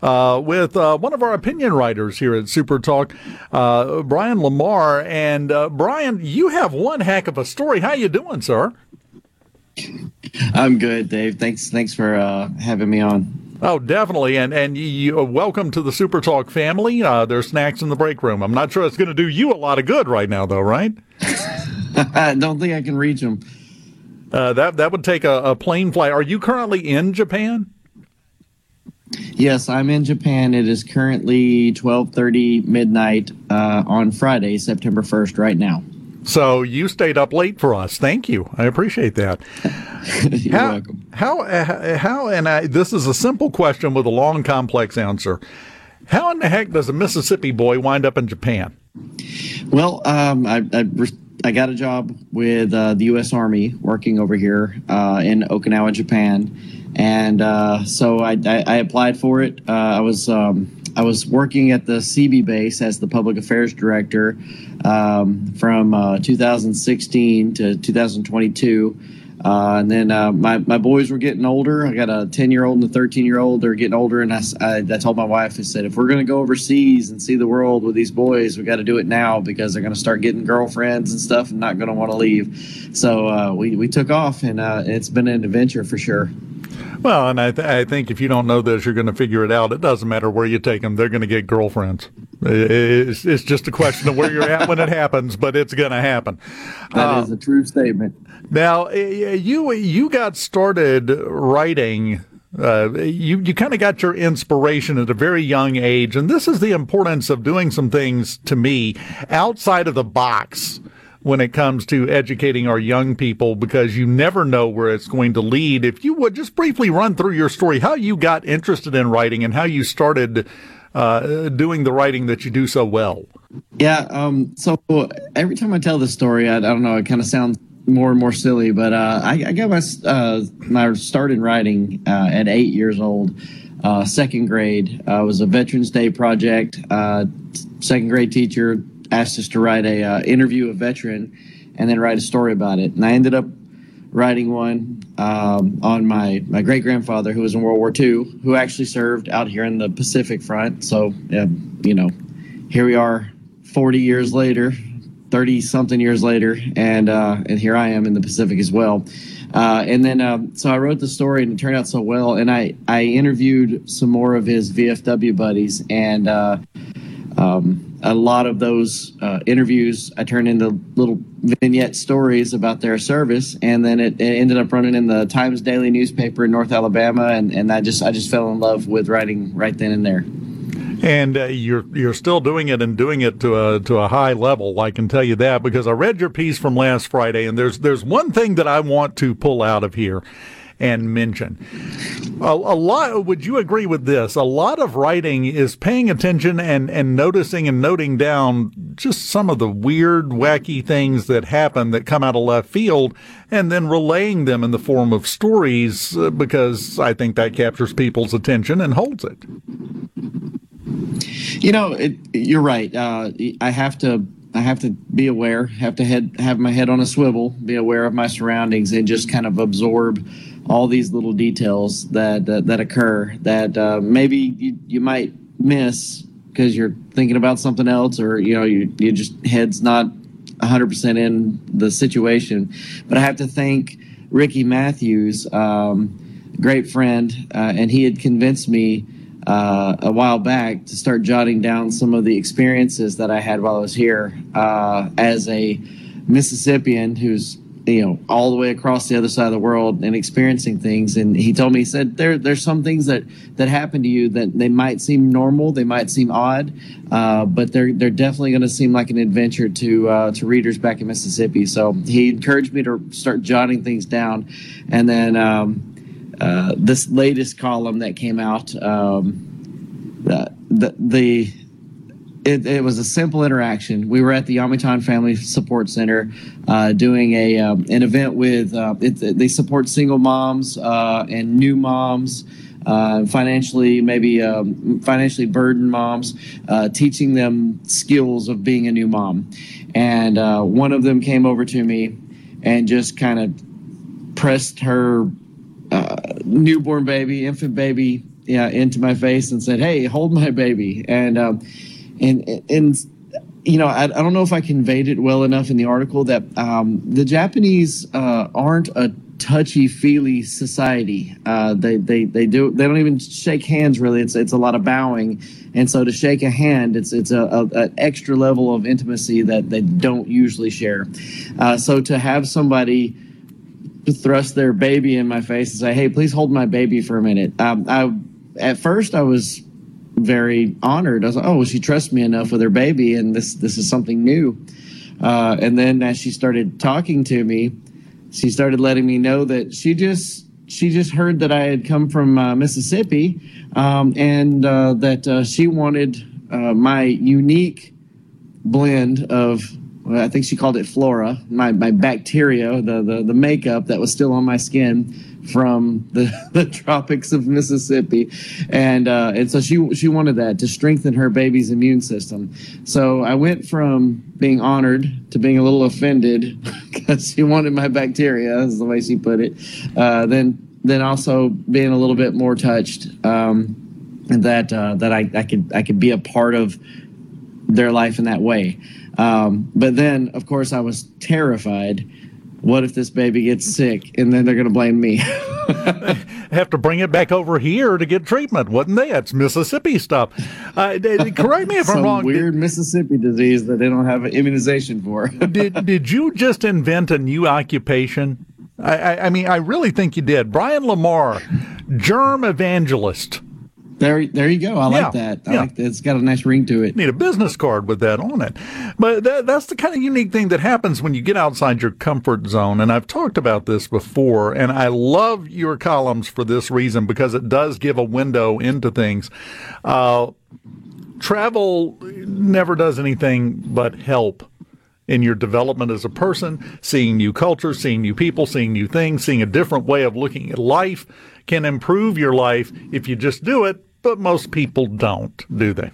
Speaker 10: uh, with uh, one of our opinion writers here at Super Talk, uh, Brian Lamar. And uh, Brian, you have one heck of a story. How you doing, sir?
Speaker 11: I'm good, Dave. Thanks. Thanks for uh, having me on.
Speaker 10: Oh, definitely, and and you, uh, welcome to the Super Talk family. Uh, there's snacks in the break room. I'm not sure it's going to do you a lot of good right now, though, right? *laughs*
Speaker 11: I don't think I can reach them.
Speaker 10: Uh, that that would take a, a plane flight. Are you currently in Japan?
Speaker 11: Yes, I'm in Japan. It is currently 12:30 midnight uh, on Friday, September 1st, right now.
Speaker 10: So you stayed up late for us. Thank you. I appreciate that. *laughs*
Speaker 11: You're
Speaker 10: how,
Speaker 11: welcome.
Speaker 10: How, uh, how, and I, this is a simple question with a long, complex answer. How in the heck does a Mississippi boy wind up in Japan?
Speaker 11: Well, um, I, I, I got a job with uh, the U.S. Army working over here uh, in Okinawa, Japan, and uh, so I, I, I applied for it. Uh, I was um, I was working at the CB base as the public affairs director um, from uh, 2016 to 2022. Uh, and then uh, my, my boys were getting older. I got a 10 year old and a 13 year old. They're getting older. And I I told my wife, I said, if we're going to go overseas and see the world with these boys, we got to do it now because they're going to start getting girlfriends and stuff and not going to want to leave. So uh, we, we took off and uh, it's been an adventure for sure.
Speaker 10: Well, and I, th- I think if you don't know this, you're going to figure it out. It doesn't matter where you take them; they're going to get girlfriends. It's, it's just a question of where you're at when it happens, but it's going to happen.
Speaker 11: That is a true statement.
Speaker 10: Now, uh, you you got started writing. Uh, you you kind of got your inspiration at a very young age, and this is the importance of doing some things to me outside of the box when it comes to educating our young people because you never know where it's going to lead. If you would just briefly run through your story, how you got interested in writing and how you started uh, doing the writing that you do so well.
Speaker 11: Yeah. Um, so every time I tell this story, I, I don't know, it kind of sounds more and more silly, but uh, I, I got my uh, my start in writing uh, at eight years old, uh, second grade. Uh, was a Veterans Day project. Uh, second grade teacher asked us to write a interview a veteran, and then write a story about it. And I ended up writing one um, on my, my great grandfather who was in World War II, who actually served out here in the Pacific Front. So, you know, here we are 40 years later, 30 something years later, and, uh, and here I am in the Pacific as well. Uh, and then, um, so I wrote the story and it turned out so well. And I, I interviewed some more of his VFW buddies and, uh, um, a lot of those uh, interviews I turned into little vignette stories about their service, and then it, it ended up running in the Times Daily newspaper in North Alabama, and, and I just I just fell in love with writing right then and there.
Speaker 10: And uh, you're you're still doing it and doing it to a to a high level. I can tell you that because I read your piece from last Friday, and there's there's one thing that I want to pull out of here and mention. A, a lot. Would you agree with this? A lot of writing is paying attention and and noticing and noting down just some of the weird, wacky things that happen that come out of left field, and then relaying them in the form of stories uh, because I think that captures people's attention and holds it.
Speaker 11: You know, it, you're right. Uh, I have to I have to be aware, have to head have my head on a swivel, be aware of my surroundings, and just kind of absorb all these little details that that, that occur that uh, maybe you, you might miss because you're thinking about something else, or you know, you you just head's not 100% in the situation. But I have to thank Ricky Matthews, um, great friend, uh, and he had convinced me uh, a while back to start jotting down some of the experiences that I had while I was here uh, as a Mississippian who's you know all the way across the other side of the world and experiencing things. And he told me he said there there's some things that that happen to you that they might seem normal they might seem odd uh, but they're they're definitely going to seem like an adventure to uh, to readers back in Mississippi. So he encouraged me to start jotting things down. And then um, uh, this latest column that came out um, the the, the it, it was a simple interaction. We were at the Yomitan Family Support Center uh, doing a um, an event with uh, it, they support single moms uh, and new moms. Uh, financially, maybe um, financially burdened moms, uh, teaching them skills of being a new mom. And uh, one of them came over to me and just kind of pressed her newborn baby, infant baby, yeah, into my face and said, "Hey, hold my baby." And um, and and you know, I, I don't know if I conveyed it well enough in the article that um, the Japanese uh, aren't a touchy feely society. Uh, they they they do they don't even shake hands really. It's it's a lot of bowing, and so to shake a hand, it's it's a, a an extra level of intimacy that they don't usually share. Uh, so to have somebody thrust their baby in my face and say, "Hey, please hold my baby for a minute," um, I at first I was very honored. I was like, oh, she trusts me enough with her baby, and this this is something new. Uh, and then as she started talking to me, she started letting me know that she just she just heard that I had come from uh, Mississippi, um, and uh, that uh, she wanted uh, my unique blend of. Well, I think she called it flora, my, my bacteria, the, the the makeup that was still on my skin from the, *laughs* the tropics of Mississippi, and uh, and so she she wanted that to strengthen her baby's immune system. So I went from being honored to being a little offended *laughs* because she wanted my bacteria, is the way she put it. Uh, then then also being a little bit more touched um, that uh, that I, I could I could be a part of their life in that way. Um, but then, of course, I was terrified. What if this baby gets sick and then they're going to blame me? *laughs* *laughs*
Speaker 10: Have to bring it back over here to get treatment, wouldn't they? It's Mississippi stuff. Uh, correct me if I'm *laughs* wrong.
Speaker 11: weird Mississippi disease that they don't have an immunization for.
Speaker 10: did did you just invent a new occupation? I, I, I mean, I really think you did. Brian Lamar, germ evangelist.
Speaker 11: There, there you go. I
Speaker 10: Yeah,
Speaker 11: like that. I
Speaker 10: yeah.
Speaker 11: like that. It's got a nice ring to it.
Speaker 10: Need a business card with that on it. But that, that's the kind of unique thing that happens when you get outside your comfort zone. And I've talked about this before, and I love your columns for this reason because it does give a window into things. Uh, travel never does anything but help in your development as a person, seeing new cultures, seeing new people, seeing new things, seeing a different way of looking at life can improve your life if you just do it, but most people don't, do they?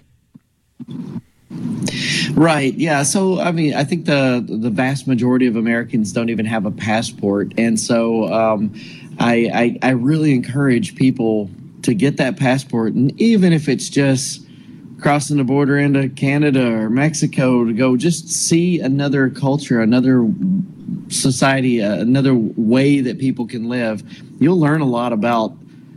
Speaker 11: Right. Yeah. So I mean, I think the the vast majority of Americans don't even have a passport, and so um, I, I I really encourage people to get that passport, and even if it's just crossing the border into Canada or Mexico to go just see another culture, another society, uh, another way that people can live, you'll learn a lot about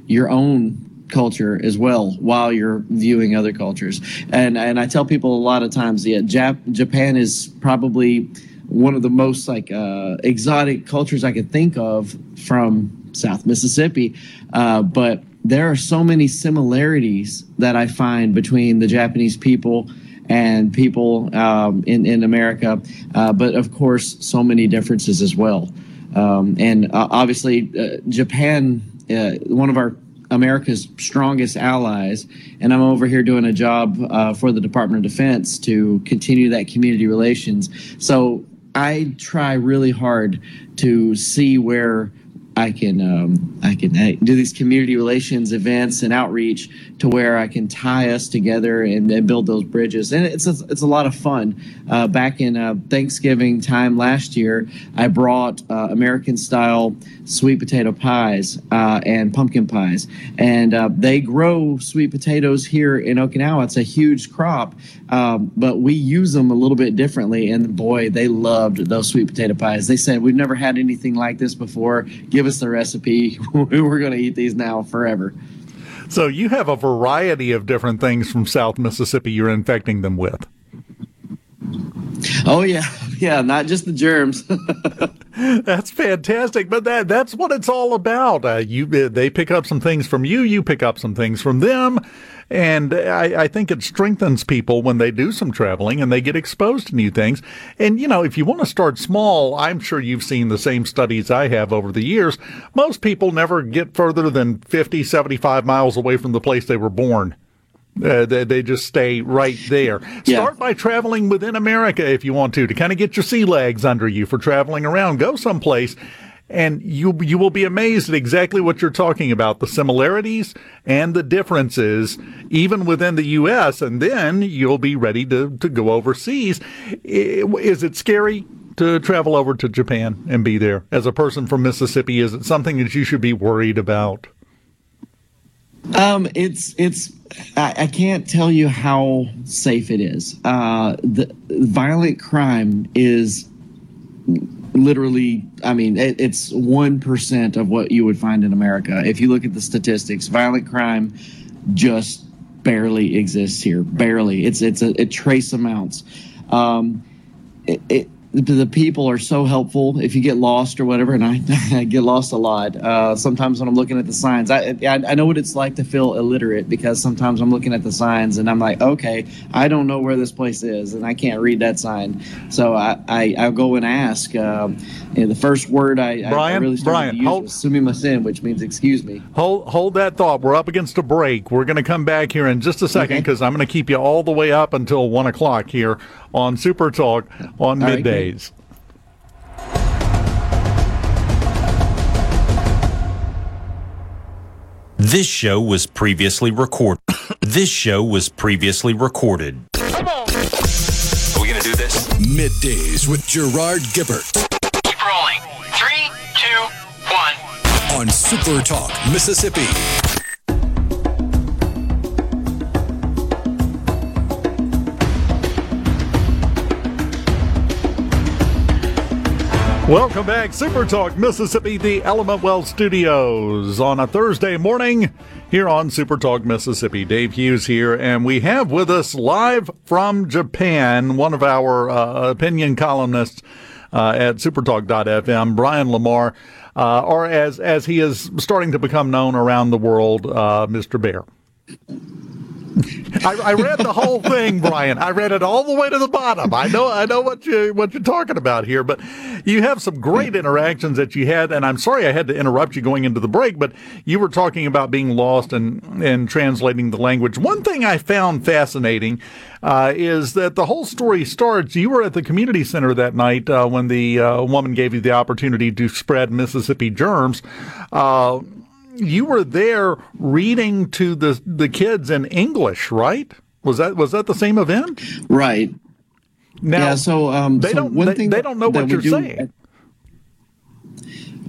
Speaker 11: your own culture as well while you're viewing other cultures. And and I tell people a lot of times, yeah, Jap- Japan is probably one of the most like uh, exotic cultures I could think of from South Mississippi, uh, but there are so many similarities that I find between the Japanese people and people um, in in America, uh, but of course, so many differences as well. Um, and uh, obviously, uh, Japan, uh, one of our America's strongest allies, and I'm over here doing a job uh, for the Department of Defense to continue that community relations. So I try really hard to see where I can um, I can do these community relations events and outreach to where I can tie us together and, and build those bridges. And it's a, it's a lot of fun. Uh, back in uh, Thanksgiving time last year, I brought uh, American style sweet potato pies uh, and pumpkin pies, and uh, they grow sweet potatoes here in Okinawa. It's a huge crop, um, but we use them a little bit differently. And boy, they loved those sweet potato pies. They said we've never had anything like this before. Give us the recipe. *laughs* We're going to eat these now forever.
Speaker 10: So you have a variety of different things from South Mississippi you're infecting them with.
Speaker 11: Oh yeah, *laughs* yeah, not just the germs. *laughs*
Speaker 10: That's fantastic, but that that's what it's all about. Uh, you they pick up some things from you, you pick up some things from them, and I, I think it strengthens people when they do some traveling and they get exposed to new things. And you know, if you want to start small, I'm sure you've seen the same studies I have over the years. Most people never get further than 50, 75 miles away from the place they were born. Uh, they, they just stay right there. Start by traveling within America if you want to, to kind of get your sea legs under you for traveling around. Go someplace, and you you will be amazed at exactly what you're talking about, the similarities and the differences, even within the U.S. And then you'll be ready to to go overseas. Is it scary? To travel over to Japan and be there as a person from Mississippi, is it something that you should be worried about?
Speaker 11: Um, it's it's I, I can't tell you how safe it is. Uh, the violent crime is literally i mean it, it's 1% of what you would find in america. If you look at the statistics violent crime just barely exists here barely. It's it's a, it trace amounts. Um, it, it, the, the people are so helpful if you get lost or whatever and i, *laughs* I get lost a lot uh, sometimes when i'm looking at the signs I, I i know what it's like to feel illiterate because sometimes i'm looking at the signs and i'm like okay i don't know where this place is and i can't read that sign so i, I i'll go and ask um, and the first word i, I
Speaker 10: Brian,
Speaker 11: really started
Speaker 10: Brian,
Speaker 11: to use
Speaker 10: hold-
Speaker 11: was sumimasen which means excuse me
Speaker 10: Hold hold that thought. We're up against a break. We're going to come back here in just a second because I'm going to keep you all the way up until one o'clock here on Super Talk on
Speaker 11: All right, great.
Speaker 10: middays.
Speaker 3: This show was previously recorded. *coughs* this show was previously recorded. Come on.
Speaker 6: Are we going to do this? Middays with Gerard Gibert.
Speaker 5: Keep rolling. Three, two, one.
Speaker 6: On Super Talk, Mississippi.
Speaker 10: Welcome back, Super Talk Mississippi, the Element Wealth Studios on a Thursday morning here on Super Talk Mississippi. Dave Hughes here, and we have with us live from Japan one of our uh, opinion columnists uh, at supertalk.fm, Brian Lamar, uh, or as as he is starting to become known around the world, uh, Mr. Bear. I, I read the whole thing, Brian. I read it all the way to the bottom. I know, I know what you what you're talking about here. But you have some great interactions that you had, and I'm sorry I had to interrupt you going into the break. But you were talking about being lost and and translating the language. One thing I found fascinating uh, is that the whole story starts. You were at the community center that night uh, when the uh, woman gave you the opportunity to spread Mississippi germs. You were there reading to the the kids in English, right? Was that was that the same event?
Speaker 11: Right.
Speaker 10: Now,
Speaker 11: yeah. So um,
Speaker 10: they
Speaker 11: so
Speaker 10: don't
Speaker 11: one
Speaker 10: they,
Speaker 11: thing
Speaker 10: they don't know what you're
Speaker 11: do-
Speaker 10: saying.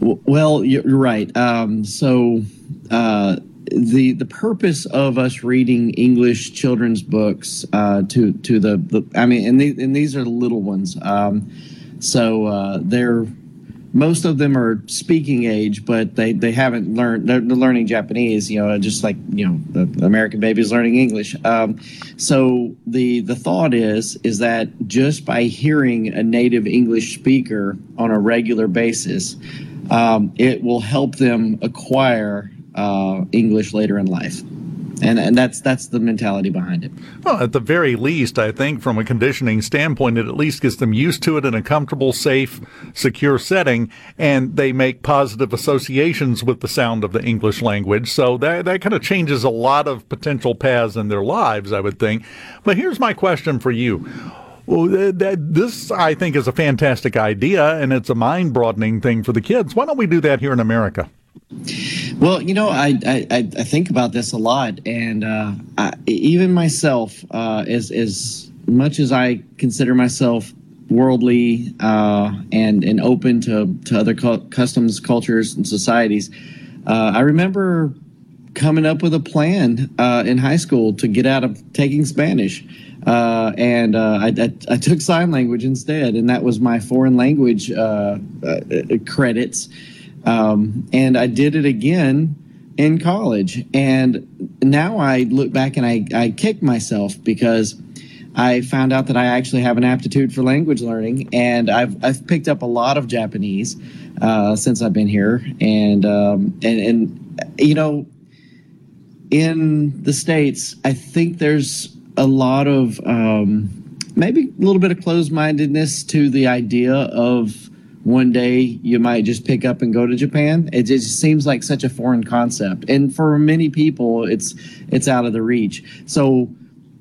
Speaker 11: Well, you're you're right. Um, so uh, the the purpose of us reading English children's books uh, to to the, the I mean, and, the, and these are the little ones. Um, so uh, they're most of them are speaking age, but they, they haven't learned. They're, learning Japanese, you know, just like you know, the American baby's learning English. Um, so the the thought is is that just by hearing a native English speaker on a regular basis, um, it will help them acquire uh, English later in life, and and that's that's the mentality behind it.
Speaker 10: Well, at the very least, I think from a conditioning standpoint, it at least gets them used to it in a comfortable, safe, secure setting, and they make positive associations with the sound of the English language. So that that kind of changes a lot of potential paths in their lives, I would think. But here's my question for you. Well, th- that, this, I think, is a fantastic idea, and it's a mind broadening thing for the kids. Why don't we do that here in America?
Speaker 11: Well, you know, I I, I think about this a lot, and uh, I, even myself, uh, as as much as I consider myself worldly uh, and and open to to other cu- customs, cultures, and societies, uh, I remember coming up with a plan uh, in high school to get out of taking Spanish. Uh, and uh, I, I, I took sign language instead, and that was my foreign language uh, uh, credits. Um, and I did it again in college. And now I look back and I, I kick myself because I found out that I actually have an aptitude for language learning, and I've I've picked up a lot of Japanese uh, since I've been here, and um, and and you know, in the states, I think there's a lot of um, maybe a little bit of closed mindedness to the idea of one day you might just pick up and go to Japan. It just seems like such a foreign concept, and for many people, it's it's out of the reach. So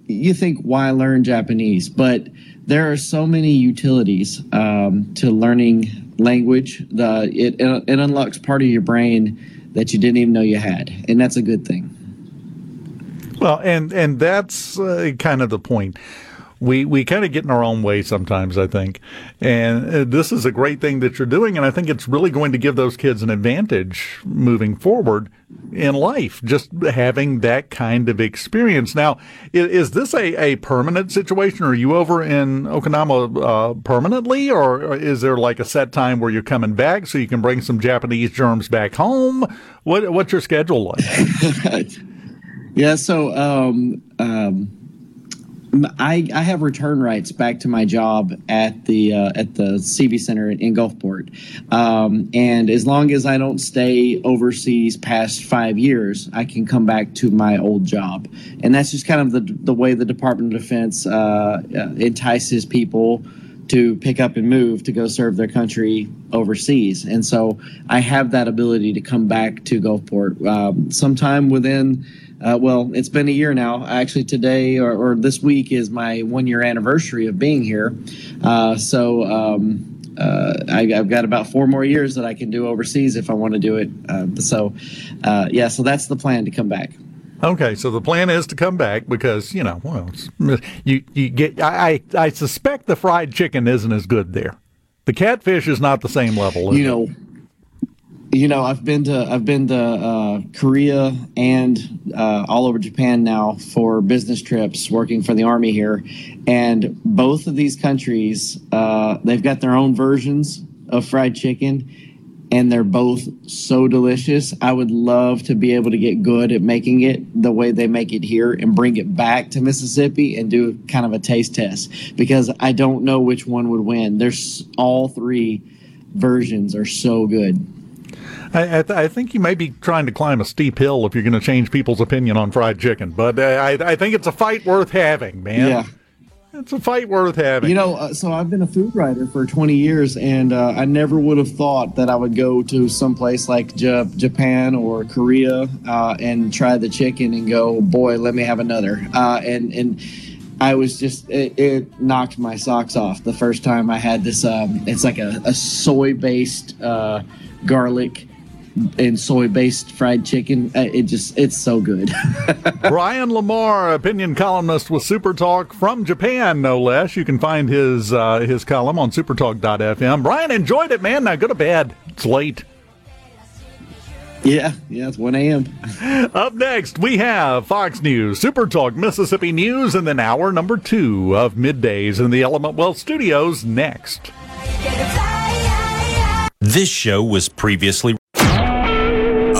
Speaker 11: you think why learn Japanese? But there are so many utilities um, to learning language. The it it unlocks part of your brain that you didn't even know you had, and that's a good thing.
Speaker 10: Well, and and that's uh, kind of the point. We we kind of get in our own way sometimes, I think, and uh, this is a great thing that you're doing, and I think it's really going to give those kids an advantage moving forward in life, just having that kind of experience. Now, is, is this a, a permanent situation? Are you over in Okinawa uh, permanently, or, is there like a set time where you're coming back so you can bring some Japanese germs back home? What what's your schedule like? *laughs*
Speaker 11: Yeah, so um, um, I, I have return rights back to my job at the uh, at the CB Center in Gulfport, um, and as long as I don't stay overseas past five years, I can come back to my old job, and that's just kind of the the way the Department of Defense uh, uh, entices people to pick up and move to go serve their country overseas, and so I have that ability to come back to Gulfport um, sometime within. Uh, well, it's been a year now. Actually, today or, or this week is my one year anniversary of being here. Uh, so um, uh, I, have got about four more years that I can do overseas if I want to do it. Uh, so, uh, yeah, so that's the plan to come back.
Speaker 10: Okay, so the plan is to come back because you know, well, you you get. I I suspect the fried chicken isn't as good there. The catfish is not the same level.
Speaker 11: You know. It? You know i've been to i've been to uh, korea and uh, all over japan now for business trips working for the army here. And both of these countries uh, they've got their own versions of fried chicken and they're both so delicious. I would love to be able to get good at making it the way they make it here and bring it back to mississippi and do kind of a taste test because i don't know which one would win. There's all three versions are so good
Speaker 10: I, I, th- I, think you may be trying to climb a steep hill if you're going to change people's opinion on fried chicken, but uh, I, I think it's a fight worth having, man.
Speaker 11: Yeah.
Speaker 10: It's a fight worth having.
Speaker 11: You know, uh, so I've been a food writer for 20 years, and uh, I never would have thought that I would go to some place like J- Japan or Korea uh, and try the chicken and go, boy, let me have another. Uh, and and I was just it, it, knocked my socks off the first time I had this. Um, it's like a, a soy based uh, garlic and soy based fried chicken. Uh, it just it's so good. *laughs*
Speaker 10: Brian Lamar, opinion columnist with Super Talk from Japan, no less. You can find his uh, his column on supertalk.fm. Brian enjoyed it, man. Now go to bed. It's late.
Speaker 11: Yeah, yeah, it's 1 a.m. *laughs*
Speaker 10: Up next, we have Fox News, Super Talk Mississippi News, and then hour number two of Middays in the Element Wealth Studios next.
Speaker 3: This show was previously